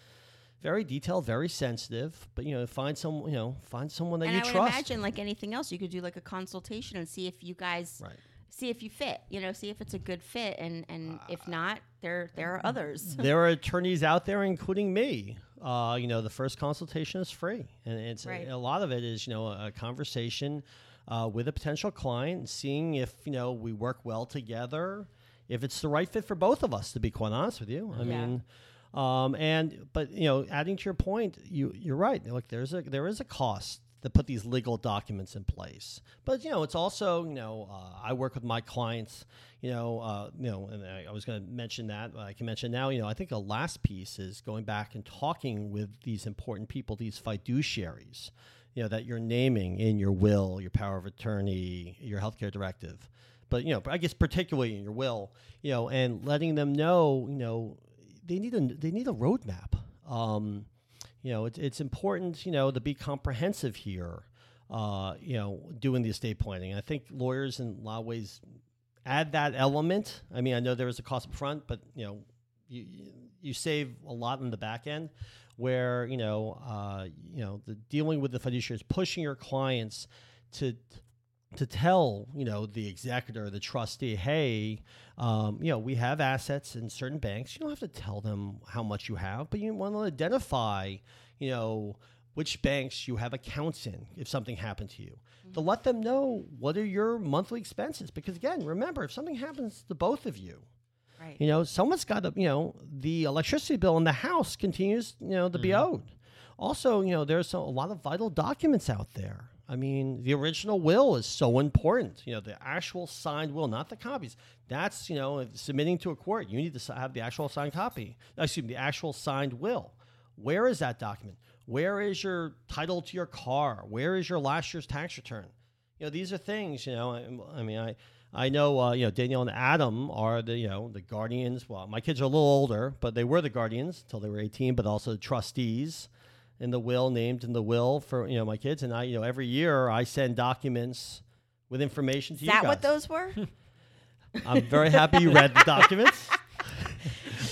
very detailed, very sensitive. But you know, find some, you know, find someone that and you I would trust. imagine, like anything else, you could do like a consultation and see if you guys Right. see if you fit. You know, see if it's a good fit, and and Uh, if not, there there are others. there are attorneys out there, including me. Uh, you know, the first consultation is free, and it's Right. a, lot of it is you know a, a conversation uh, with a potential client, seeing if you know we work well together, if it's the right fit for both of us. To be quite honest with you, I Yeah. mean. Um, and but you know, adding to your point, you you're right. Look, there's a there is a cost to put these legal documents in place. But you know, it's also you know, uh, I work with my clients. You know, uh, you know, and I, I was going to mention that. I can mention now. You know, I think the last piece is going back and talking with these important people, these fiduciaries. You know that you're naming in your will, your power of attorney, your healthcare directive. But you know, I guess particularly in your will, you know, and letting them know, you know, they need a they need a roadmap. Um, you know, it's it's important, you know, to be comprehensive here. Uh, you know, doing the estate planning. I think lawyers in a lot of ways add that element. I mean, I know there is a cost up front, but you know, you you save a lot in the back end. Where you know, uh, you know, the dealing with the fiduciaries, pushing your clients to to tell you know the executor, the trustee, hey, um, you know we have assets in certain banks. You don't have to tell them how much you have, but you want to identify, you know, which banks you have accounts in if something happened to you. To let them know what are your monthly expenses, because again, remember if something happens to both of you, right. you know, someone's got to, you know, the electricity bill in the house continues, you know, to be owed. Also, you know, there's a lot of vital documents out there. I mean, the original will is so important. You know, the actual signed will, not the copies. That's, you know, submitting to a court. You need to have the actual signed copy. Excuse me, the actual signed will. Where is that document? Where is your title to your car? Where is your last year's tax return? You know, these are things. You know, I, I mean, I I know uh, you know Danielle and Adam are the you know the guardians. Well, my kids are a little older, but they were the guardians until they were eighteen. But also trustees in the will, named in the will for you know my kids. And I you know every year I send documents with information to Is you that guys. what those were? I'm very happy you read the documents.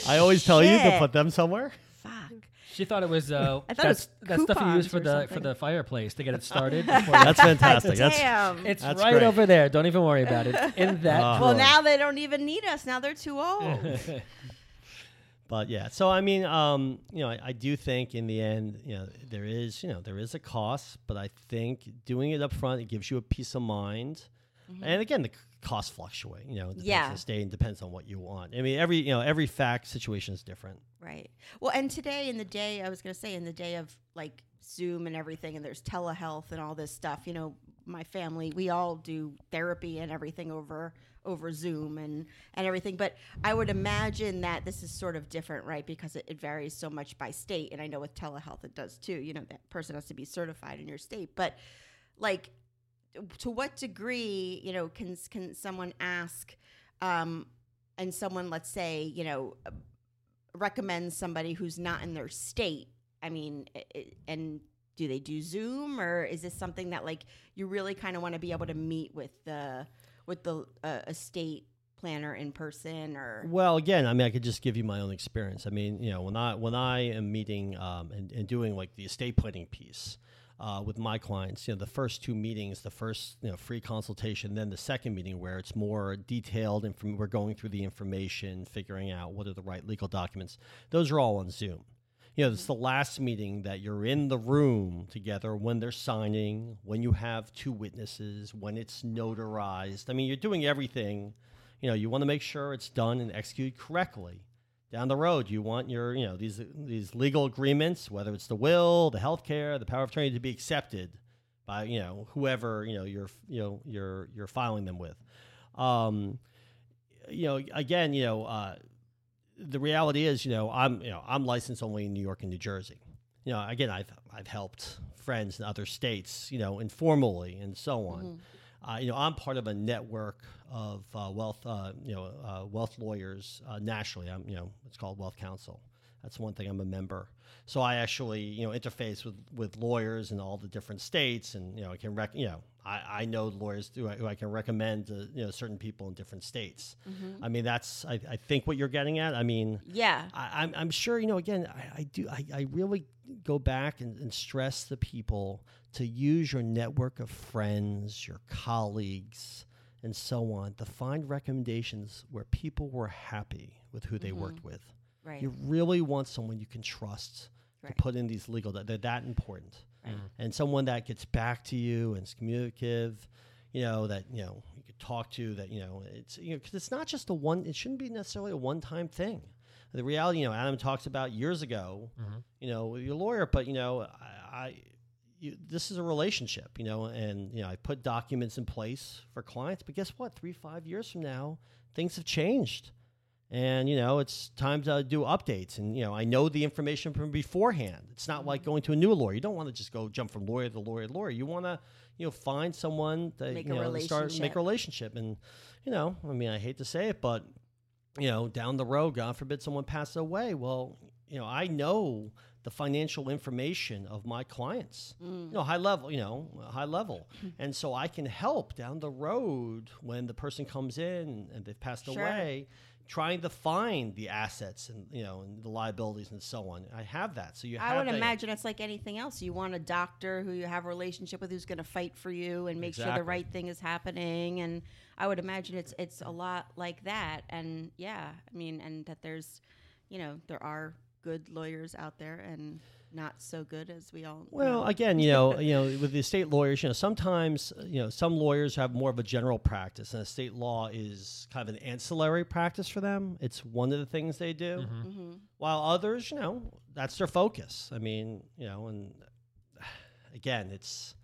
I always tell you to put them somewhere. Fuck. She thought it was uh, I thought it was that's, that stuff you use for or the for the fireplace to get it started. before That's fantastic. That's Damn. it's That's right great. over there. Don't even worry about it. In that. Ah. well, now they don't even need us. Now they're too old. But yeah, so I mean, um, you know, I, I do think in the end, you know, there is, you know, there is a cost, but I think doing it up front, it gives you a peace of mind. And again, the costs fluctuate. You know, depends Yeah. on the state and depends on what you want. I mean, every you know, every fact situation is different. Right. Well, and today in the day, I was going to say in the day of like Zoom and everything, and there's telehealth and all this stuff. You know, my family, we all do therapy and everything over over Zoom and and everything. But I would imagine that this is sort of different, right? Because it, it varies so much by state, and I know with telehealth it does too. You know, that person has to be certified in your state, but like to what degree you know can can someone ask um and someone let's say you know recommends somebody who's not in their state i mean i- i- and do they do zoom or is this something that like you really kind of want to be able to meet with the with the uh, estate planner in person or Well, again, I mean, I could just give you my own experience. I mean, you know, when I when I am meeting um, and, and doing like the estate planning piece, uh, with my clients. You know, the first two meetings, the first you know free consultation, then the second meeting where it's more detailed and we're going through the information, figuring out what are the right legal documents. Those are all on Zoom. You know, it's the last meeting that you're in the room together when they're signing, when you have two witnesses, when it's notarized. I mean, you're doing everything. You know, you want to make sure it's done and executed correctly down the road you want your you know these these legal agreements whether it's the will the health care the power of attorney to be accepted by you know whoever you know you're you know you're you're filing them with um, you know again you know uh, the reality is you know i'm you know i'm licensed only in new york and new jersey you know again i've i've helped friends in other states you know informally and so on mm-hmm. Uh, you know, I'm part of a network of uh, wealth, uh, you know, uh, wealth lawyers uh, nationally. I'm, you know, it's called Wealth Counsel. That's one thing I'm a member. So I actually, you know, interface with, with lawyers in all the different states, and you know, I can rec- you know, I, I know lawyers who I, who I can recommend to you know certain people in different states. Mm-hmm. I mean, that's I, I think what you're getting at. I mean, yeah, I, am I'm, I'm sure you know. Again, I, I do I, I really go back and, and stress the people to use your network of friends, your colleagues, and so on to find recommendations where people were happy with who they mm-hmm. worked with. Right. You really want someone you can trust right. to put in these legal. That they're that important, right. and someone that gets back to you and is communicative. You know that you know you could talk to. That you know it's you know because it's not just a one. It shouldn't be necessarily a one-time thing. The reality, you know, Adam talks about years ago. Mm-hmm. You know, your lawyer, but you know, I, I you, this is a relationship, you know, and you know I put documents in place for clients, but guess what? Three, five years from now, things have changed, and you know it's time to do updates. And you know I know the information from beforehand. It's not like going to a new lawyer. You don't want to just go jump from lawyer to lawyer to lawyer. You want to you know find someone that make you know start make a relationship. And you know, I mean, I hate to say it, but you know, down the road, God forbid someone passes away. Well, you know, I know the financial information of my clients. Mm. You know, high level, you know, high level. and so I can help down the road when the person comes in and they've passed sure. away trying to find the assets and you know and the liabilities and so on. I have that. So you I would imagine it's like anything else. You want a doctor who you have a relationship with who's going to fight for you and make exactly. sure the right thing is happening and I would imagine it's it's a lot like that and yeah, I mean and that there's you know, there are good lawyers out there and not so good as we all well know. again you know you know with the estate lawyers you know sometimes you know some lawyers have more of a general practice and estate law is kind of an ancillary practice for them it's one of the things they do mm-hmm. Mm-hmm. while others you know that's their focus i mean you know and again it's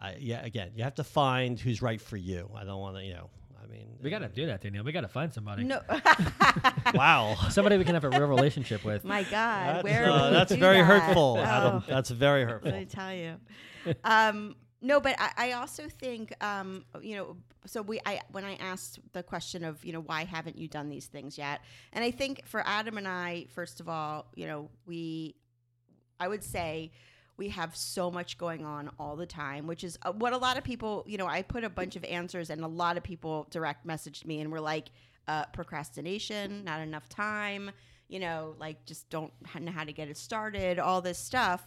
uh, yeah again you have to find who's right for you i don't want to you know I mean, we got to do that, Danielle. We got to find somebody. No. wow. Somebody we can have a real relationship with. My God, that's, where uh, that's very that? hurtful, oh. Adam. That's very hurtful. Let me tell you. Um, no, but I, I also think, um, you know, so we, I, when I asked the question of, you know, why haven't you done these things yet? And I think for Adam and I, first of all, you know, we, I would say we have so much going on all the time, which is uh, what a lot of people, you know, I put a bunch of answers and a lot of people direct messaged me and were like, uh, procrastination, not enough time, you know, like just don't know how to get it started, all this stuff.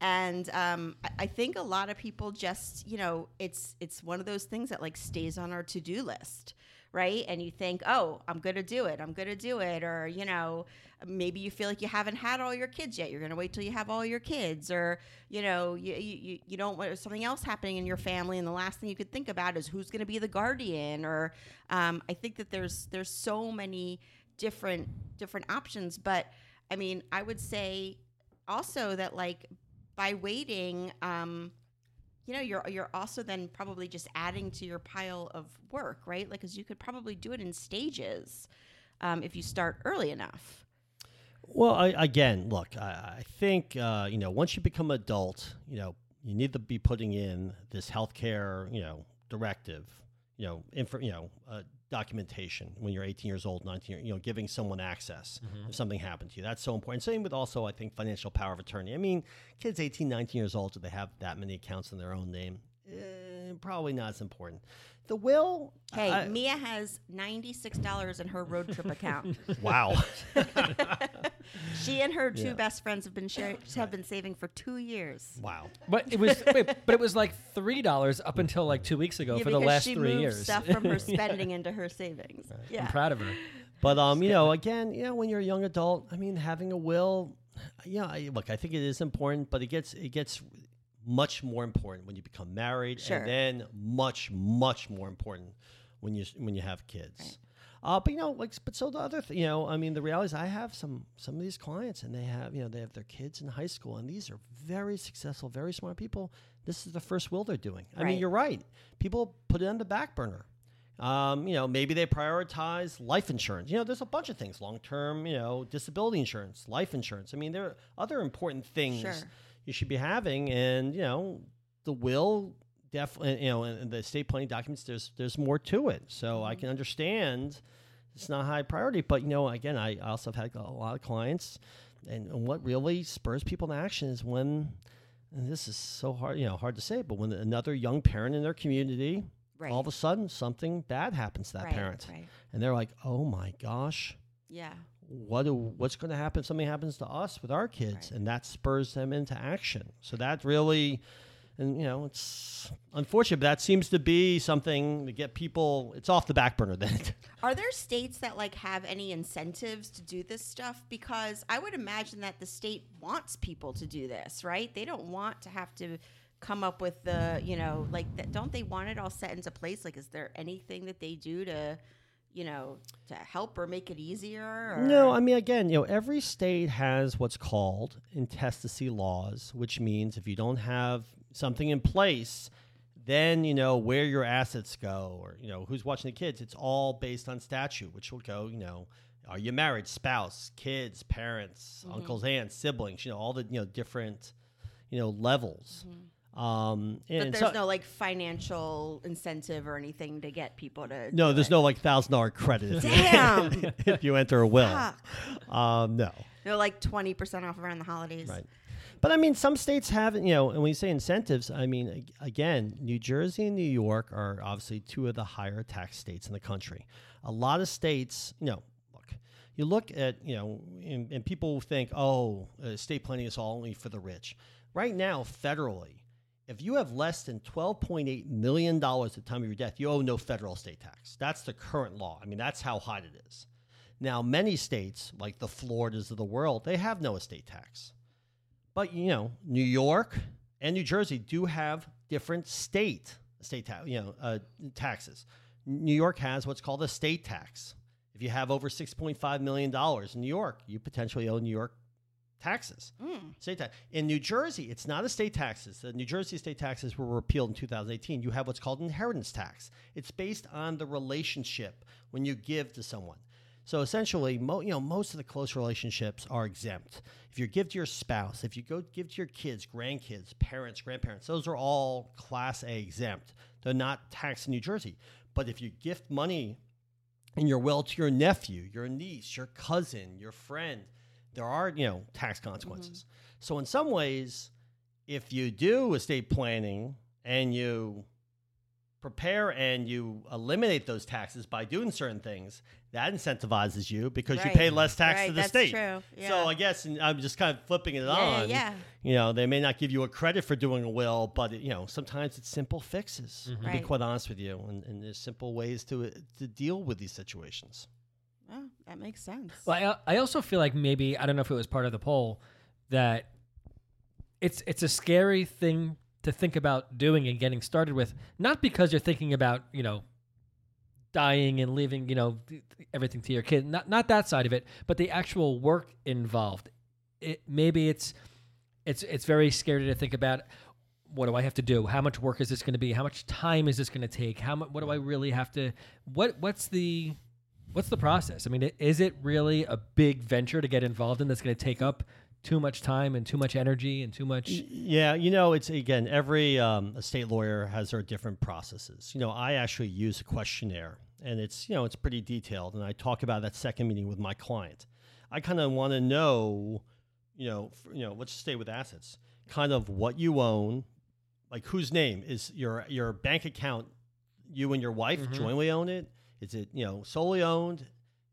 And um, I, think a lot of people just, you know, it's it's one of those things that like stays on our to do list right? And you think, oh, I'm going to do it. I'm going to do it. Or, you know, maybe you feel like you haven't had all your kids yet. You're going to wait till you have all your kids. Or, you know, you, you, you don't want something else happening in your family. And the last thing you could think about is who's going to be the guardian. Or um, I think that there's, there's so many different, different options. But I mean, I would say also that like by waiting, um, you know you're you're also then probably just adding to your pile of work right? Like because you could probably do it in stages um, if you start early enough. Well I, again look i, I think uh, you know once you become adult you know you need to be putting in this healthcare you know directive you know info you know uh, documentation when you're 18 years old, 19, you know, giving someone access mm-hmm. if something happened to you. That's so important. Same with also, I think, financial power of attorney. I mean, kids 18, 19 years old, do they have that many accounts in their own name? Eh, probably not as important. The will. Hey, I, Mia has ninety six dollars in her road trip account. wow. She and her two Yeah. best friends have been share- have been saving for two years. Wow. But it was, wait, but it was like three dollars up until like two weeks ago Yeah, for the because last she three moved years. stuff from her spending into her savings. Yeah. I'm proud of her. But um, you know, again, you know, when you're a young adult, I mean, having a will, yeah, I, look, I think it is important, but it gets it gets much more important when you become married, Sure. and then much much more important when you when you have kids. Uh, but you know, like, but so the other, th- you know, I mean, the reality is, I have some some of these clients, and they have, you know, they have their kids in high school, and these are very successful, very smart people. This is the first will they're doing. I mean, you're right. People put it on the back burner. Um, you know, maybe they prioritize life insurance. You know, there's a bunch of things: long term, you know, disability insurance, life insurance. I mean, there are other important things Sure. you should be having, and you know, the will definitely, you know, in the estate planning documents. There's there's more to it, so I mm-hmm. can understand it's not high priority. But you know, again, I also have had a lot of clients, and, and what really spurs people to action is when, and this is so hard, you know, hard to say, but when another young parent in their community Right. all of a sudden something bad happens to that Right, parent right. and they're like oh my gosh Yeah. what do, what's going to happen if something happens to us with our kids and that spurs them into action so that really and you know it's unfortunate but that seems to be something to get people it's off the back burner then Are there states that like have any incentives to do this stuff? Because I would imagine that the state wants people to do this, right? They don't want to have to come up with the, you know, like that. Don't they want it all set into place? Like, is there anything that they do to, you know, to help or make it easier? Or? No, I mean, again, you know, every state has what's called intestacy laws, which means if you don't have something in place, then you know where your assets go, or you know who's watching the kids. It's all based on statute, which will go, you know, are you married, spouse, kids, parents, uncles, aunts, siblings, you know, all the you know different, you know, levels. Um, but there's so- no like financial incentive or anything to get people to. no, there's it. no like thousand dollar credit if you- Damn. if you enter a will. Um, no. No, like twenty percent off around the holidays. Right. But I mean, some states have, you know, and when you say incentives, I mean, again, New Jersey and New York are obviously two of the higher tax states in the country. A lot of states, you know, look, you look at, you know, and, and people think, oh, estate planning is all only for the rich. Right now, federally, if you have less than $12.8 million at the time of your death, you owe no federal estate tax. That's the current law. I mean, that's how hot it is. Now, many states, like the Floridas of the world, they have no estate tax. But you know, New York and New Jersey do have different state estate tax, you know, uh, taxes. New York has what's called an estate tax. If you have over six point five million dollars in New York, you potentially owe New York taxes. Estate tax. In New Jersey, it's not a state taxes. The New Jersey estate taxes were repealed in 2018. You have what's called inheritance tax. It's based on the relationship when you give to someone. So essentially, mo- you know, most of the close relationships are exempt. If you give to your spouse, if you go give to your kids, grandkids, parents, grandparents, those are all Class A exempt. They're not taxed in New Jersey. But if you gift money in your will to your nephew, your niece, your cousin, your friend, there are, you know, tax consequences. Mm-hmm. So in some ways, if you do estate planning and you prepare and you eliminate those taxes by doing certain things, that incentivizes you because you pay less tax Right, to the that's state. true. So I guess and I'm just kind of flipping it yeah, on. yeah. You know, they may not give you a credit for doing a will, but it, you know, sometimes it's simple fixes. Right. To be quite honest with you, and, and there's simple ways to to deal with these situations. Oh, that makes sense. Well, I, I also feel like maybe I don't know if it was part of the poll that it's it's a scary thing to think about doing and getting started with, not because you're thinking about you know dying and leaving you know th- th- everything to your kid, not not that side of it, but the actual work involved. It maybe it's it's it's very scary to think about. What do I have to do? How much work is this going to be? How much time is this going to take? How much? What do I really have to? What What's the What's the process? I mean, is it really a big venture to get involved in that's going to take up too much time and too much energy and too much? Yeah, you know, it's again every um, estate lawyer has their different processes. You know, I actually use a questionnaire, and it's you know it's pretty detailed, and I talk about that second meeting with my client. I kind of want to know, you know, f- you know, let's stay with assets, kind of what you own, like whose name is your your bank account. You and your wife Mhm. jointly own it. Is it you know solely owned?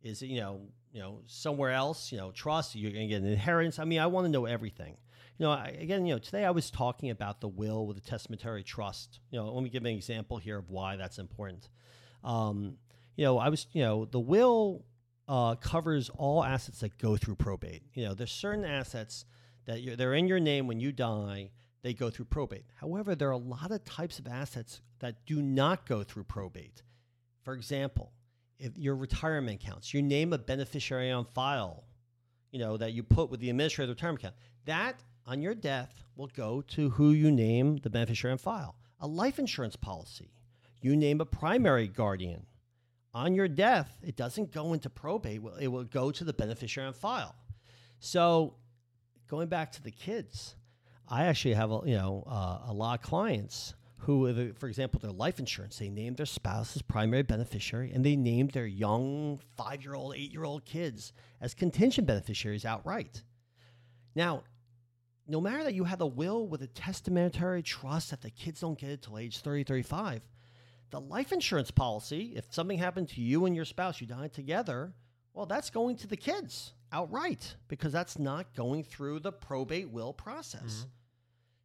Is it you know you know, somewhere else, you know, trust, you're going to get an inheritance. I mean, I want to know everything. You know, I, again, you know, today I was talking about the will with the testamentary trust. You know, let me give an example here of why that's important. Um, you know, I was, you know, the will uh, covers all assets that go through probate. You know, there's certain assets that you're, they're in your name when you die, they go through probate. However, there are a lot of types of assets that do not go through probate. For example, if your retirement accounts, you name a beneficiary on file, you know, that you put with the administrative retirement account, that on your death will go to who you name the beneficiary on file. A life insurance policy, you name a primary guardian. On your death, it doesn't go into probate, it will go to the beneficiary on file. So, going back to the kids, I actually have a, you know uh, a lot of clients who, for example, their life insurance, they named their spouse as primary beneficiary and they named their young five year old, eight year old kids as contingent beneficiaries outright. Now, no matter that you have a will with a testamentary trust that the kids don't get it till age 30, 35, the life insurance policy, if something happened to you and your spouse, you died together, well, that's going to the kids outright because that's not going through the probate will process. Mm-hmm.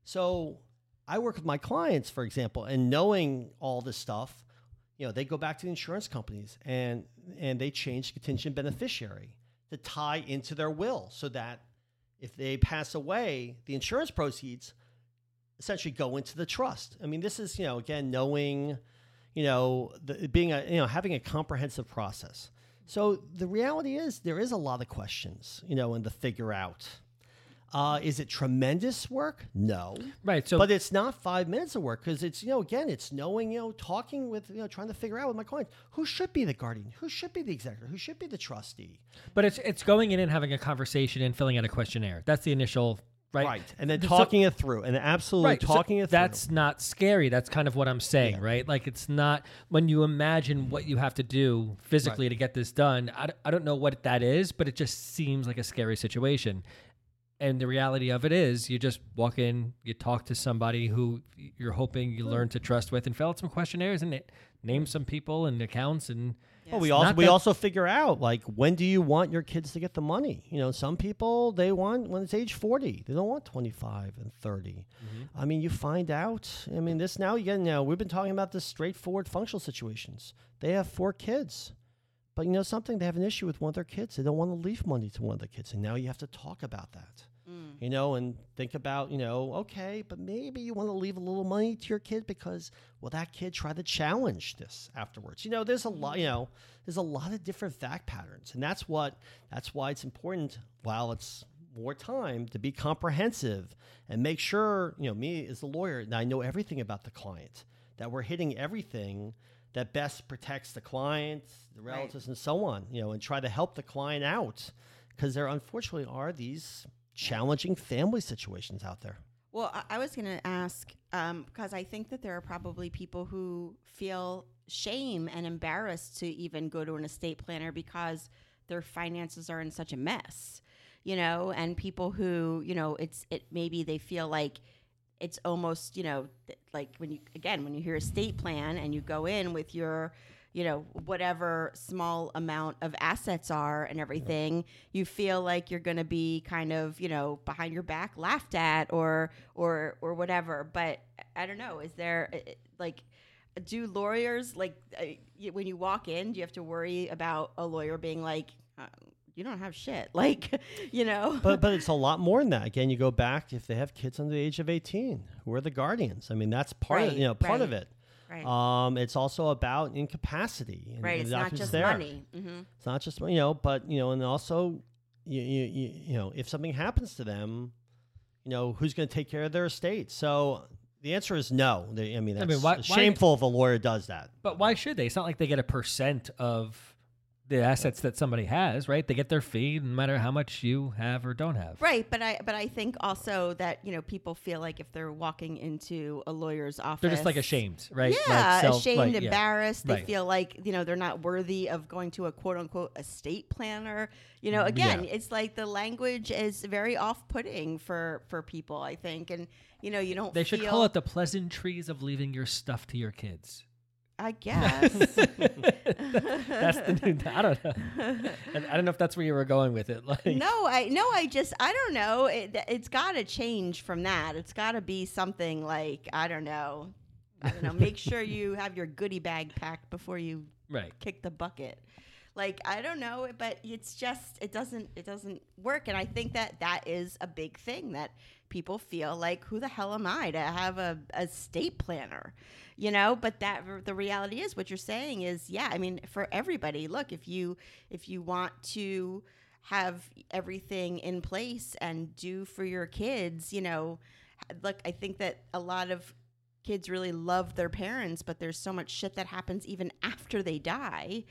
So I work with my clients, for example, and knowing all this stuff, you know, they go back to the insurance companies and and they change contingent beneficiary to tie into their will so that if they pass away, the insurance proceeds essentially go into the trust. I mean, this is, you know, again, knowing, you know, the, being a, you know, having a comprehensive process. So the reality is there is a lot of questions, you know, and to figure out. Uh, is it tremendous work? No. Right. So, but it's not five minutes of work because it's you know again it's knowing you know talking with you know trying to figure out with my clients who should be the guardian, who should be the executor, who should be the trustee. But it's it's going in and having a conversation and filling out a questionnaire. That's the initial right? Right. And then talking so, it through and absolutely right. talking so it through. That's not scary. That's kind of what I'm saying, yeah. right? Like it's not when you imagine what you have to do physically right. to get this done. I, I don't know what that is, but it just seems like a scary situation and the reality of it is you just walk in you talk to somebody who you're hoping you learn to trust with and fill out some questionnaires and it, name some people and accounts and yes. well, we also we also figure out like when do you want your kids to get the money you know some people they want when it's age 40 they don't want 25 and 30 mm-hmm. i mean you find out i mean this now again now we've been talking about this straightforward functional situations they have four kids but you know something, they have an issue with one of their kids. They don't want to leave money to one of the kids, and now you have to talk about that. You know, and think about, you know, okay, but maybe you want to leave a little money to your kid because will that kid try to challenge this afterwards? You know, there's a lot, you know, there's a lot of different fact patterns, and that's what that's why it's important. While it's more time to be comprehensive and make sure, you know, me as a lawyer, and I know everything about the client, that we're hitting everything that best protects the client, the relatives, right. and so on. You know, and try to help the client out because there unfortunately are these challenging family situations out there. Well, I, was going to ask because um, I think that there are probably people who feel shame and embarrassed to even go to an estate planner because their finances are in such a mess, you know, and people who, you know, it's it maybe they feel like it's almost you know like when you again when you hear estate plan and you go in with your you know whatever small amount of assets are and everything you feel like you're going to be kind of you know behind your back laughed at or or or whatever but i don't know is there like do lawyers like uh, when you walk in do you have to worry about a lawyer being like uh, you don't have shit. Like, you know. but but it's a lot more than that. Again, you go back if they have kids under the age of eighteen, who are the guardians? I mean, that's part right, of you know part right, of it. Right. Um, it's also about incapacity. And, right. And it's not just there. money. Mm-hmm. It's not just you know, but you know, and also you, you you you know, if something happens to them, you know, who's going to take care of their estate? So the answer is no. They, I mean, that's I mean, why, shameful why, if a lawyer does that. But why should they? It's not like they get a percent of the assets that somebody has, right? They get their fee no matter how much you have or don't have. Right, but I but I think also that, you know, people feel like if they're walking into a lawyer's office They're just like ashamed, right? Yeah, like self, ashamed, like, embarrassed. Yeah. They right. feel like, you know, they're not worthy of going to a quote unquote estate planner. You know, mm, again, yeah. it's like the language is very off putting for for people, I think. And you know, you don't They should call it the pleasantries of leaving your stuff to your kids I guess. That's the new. I don't know. And I don't know if that's where you were going with it. Like, no, I no, I just I don't know. It, it's got to change from that. It's got to be something like I don't know. I don't know. Make sure you have your goodie bag packed before you right. kick the bucket. Like I don't know, but it's just it doesn't it doesn't work, and I think that that is a big thing that people feel like who the hell am I to have a, an estate planner, you know? But that the reality is what you're saying is yeah. I mean for everybody, look if you if you want to have everything in place and do for your kids, you know, look I think that a lot of kids really love their parents, but there's so much shit that happens even after they die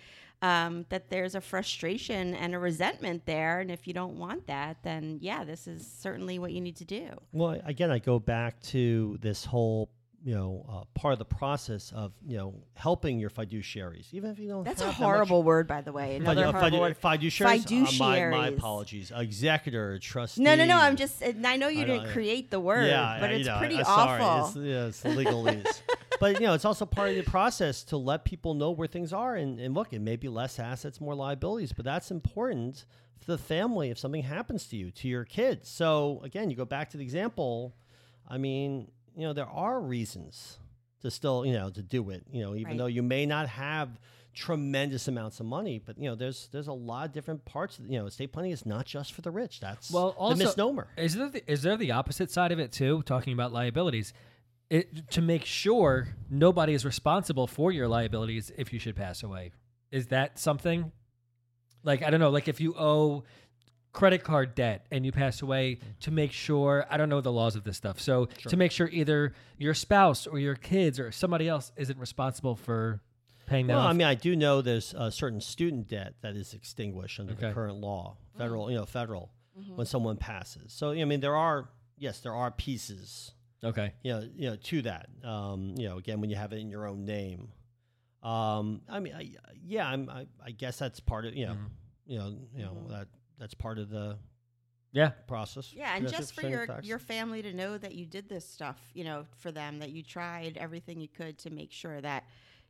um, that there's a frustration and a resentment there. And if you don't want that, then yeah, this is certainly what you need to do. Well, again, I go back to this whole you know, uh, part of the process of you know helping your fiduciaries, even if you don't. That's a that horrible much word, by the way. Another Fidu- horrible fidu- word. fiduciaries. Uh, my, my apologies. Executor, trustee. No, no, no. I'm just. I know you I didn't create the word, yeah, but it's know, pretty I- awful. Sorry, it's, yeah, it's legalese. but you know, it's also part of the process to let people know where things are. And, and look, it may be less assets, more liabilities, but that's important for the family if something happens to you, to your kids. So again, you go back to the example. I mean, you know, there are reasons to still, you know, to do it. You know, even Right. though you may not have tremendous amounts of money, but you know, there's there's a lot of different parts. You know, estate planning is not just for the rich. That's Well, also, the misnomer. Is there the, is there the opposite side of it too? Talking about liabilities, it, to make sure nobody is responsible for your liabilities if you should pass away. Is that something? Like I don't know. Like if you owe credit card debt and you pass away, to make sure I don't know the laws of this stuff. So to make sure either your spouse or your kids or somebody else isn't responsible for paying that Well, off. I mean, I do know there's a certain student debt that is extinguished under the current law, federal, you know, federal, Mm-hmm. when someone passes. So, I mean, there are, yes, there are pieces, okay. you know, you know, to that. Um, you know, again, when you have it in your own name. Um, I mean, I, yeah, I'm, I, I guess that's part of, you know, Mm-hmm. you know, you know that that's part of the Yeah. process. Yeah, and Yes, just for your facts. your family to know that you did this stuff, you know, for them that you tried everything you could to make sure that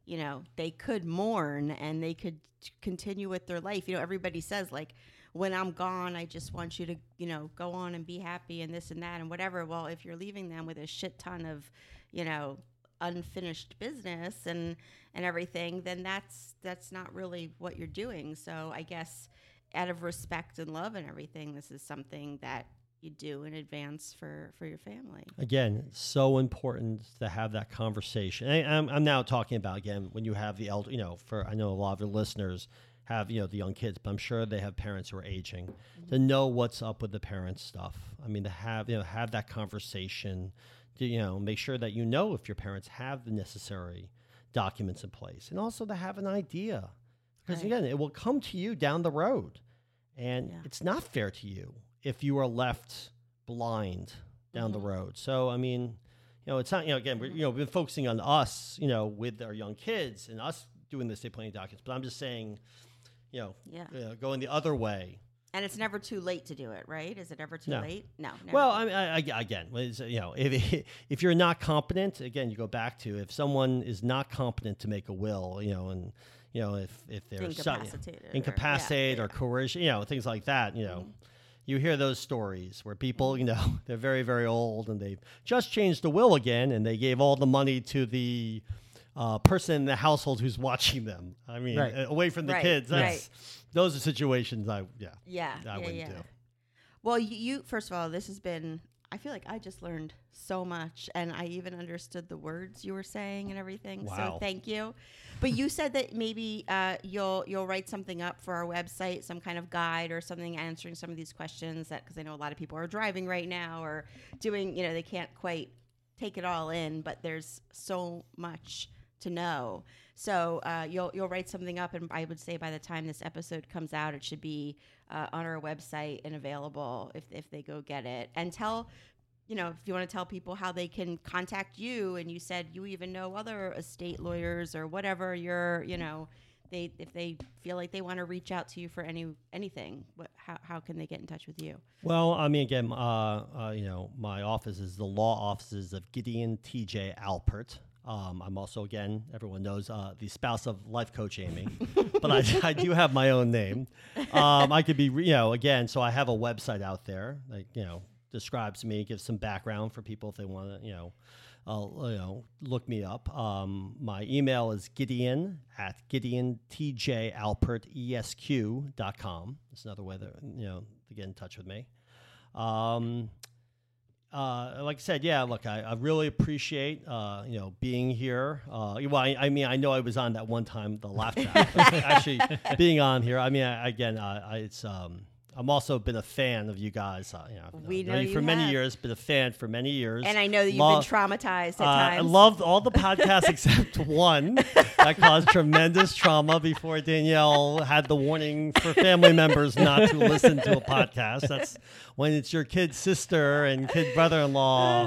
you know they could mourn and they could t- continue with their life. You know, everybody says like when I'm gone, I just want you to, you know, go on and be happy and this and that and whatever. Well, if you're leaving them with a shit ton of, you know, unfinished business and and everything, then that's that's not really what you're doing. So I guess out of respect and love and everything, this is something that you do in advance for for your family. Again, so important to have that conversation. And I'm, I'm now talking about again when you have the elder. You know, for I know a lot of your listeners have you know the young kids, but I'm sure they have parents who are aging. Mm-hmm. To know what's up with the parents stuff. I mean, to have you know have that conversation. To you know make sure that you know if your parents have the necessary documents in place, and also to have an idea, because Right. again, it will come to you down the road, and Yeah. it's not fair to you if you are left blind down Mm-hmm. the road. So I mean, you know, it's not you know again we're you know we've been focusing on us you know with our young kids and us doing the estate planning documents, but I'm just saying, you know, Yeah. uh, going the other way. And it's never too late to do it, right? Is it ever too No. late? No. Never. Well, I mean, I, I, again, you know, if if you're not competent, again, you go back to if someone is not competent to make a will, you know, and you know if if they're so- Incapacitated or- yeah, incapacitated yeah. or coercion, you know, things like that, you know. You hear those stories where people, you know, they're very, very old and they've just changed the will again and they gave all the money to the uh, person in the household who's watching them. I mean, Right. uh, away from the Right, kids. That's, right. Those are situations I, yeah, yeah, I yeah, wouldn't yeah. do. Well, you, you first of all, this has been. I feel like I just learned so much, and I even understood the words you were saying and everything. Wow. So thank you. But you said that maybe uh, you'll you'll write something up for our website, some kind of guide or something answering some of these questions. That because I know a lot of people are driving right now or doing, you know, they can't quite take it all in, but there's so much to know. So uh, you'll you'll write something up, and I would say by the time this episode comes out, it should be uh, on our website and available if if they go get it. And tell, you know, if you want to tell people how they can contact you, and you said you even know other estate lawyers or whatever. You're, you know, they if they feel like they want to reach out to you for any anything, what how how can they get in touch with you? Well, I mean, again, uh, uh, you know, my office is the law offices of Gideon T.J. Alpert. Um, I'm also, again, everyone knows uh, the spouse of life coach Amy, but I, I do have my own name. Um, I could be, you know, again, so I have a website out there, like you know, describes me, gives some background for people if they want to, you know, uh, you know, look me up. Um, my email is Gideon at GideonTJAlpertESQ.com. That's another way that you know to get in touch with me. Um, uh, like I said, yeah. Look, I, I really appreciate uh, you know being here. Uh, well, I, I, mean, I know I was on that one time, the laugh track. actually, being on here, I mean, I, again, it's um, I'm also been a fan of you guys. Uh, you know, We known know you you for many years. Been a fan for many years. And I know that you've Lo- been traumatized at uh, I times. loved all the podcasts except one that caused tremendous trauma before Danielle had the warning for family members not to listen to a podcast. That's when it's your kid sister and kid brother-in-law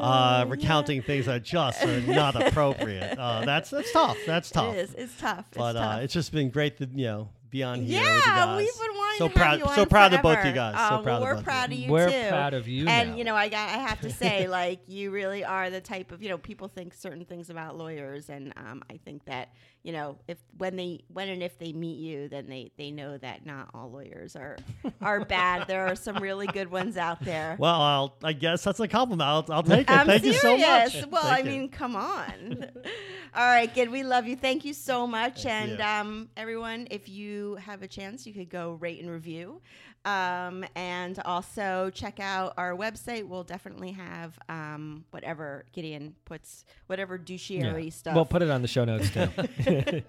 uh, recounting things that just are not appropriate. Uh, that's that's tough. That's tough. It is. It's tough. It's But tough. uh, it's just been great to you know be on here with you yeah, guys. we've been wanting so to proud, have you on so proud of both forever. you guys. Um, so proud we're of both proud of of you. you We're too. proud of you And now. you know, I got, I have to say, like, you really are the type of you know people think certain things about lawyers, and um, I think that you know if when they when and if they meet you, then they they know that not all lawyers are are bad. There are some really good ones out there. Well, I'll, I guess that's a compliment. I'll, I'll take it. I'm Thank serious. you so much. Well, Thank I you. mean, come on. All right, kid, we love you. Thank you so much. Thank and um, everyone, if you have a chance, you could go rate and review. Um, and also check out our website. We'll definitely have um, whatever Gideon puts, whatever douchieri stuff. We'll put it on the show notes too. Can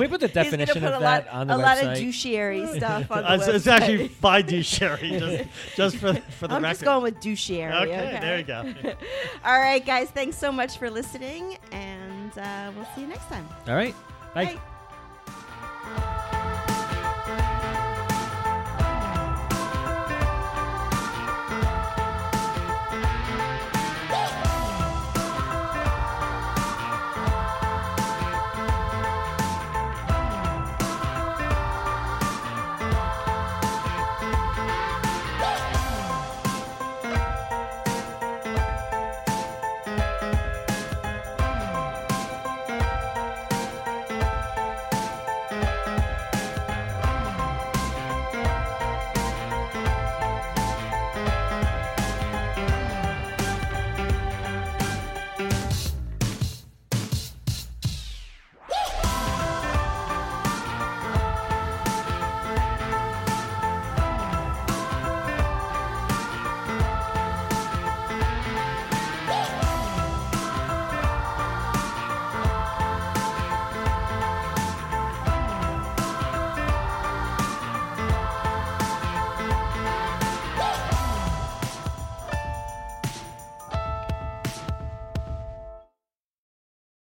we put the definition put of a that lot, on the a website? A lot of douchieri stuff on the it's, website. it's actually fiduciary, just, just for, for the I'm record. just going with douchieri. okay, Okay, there you go. All right, guys. Thanks so much for listening, and uh, we'll see you next time. All right. Bye. Bye.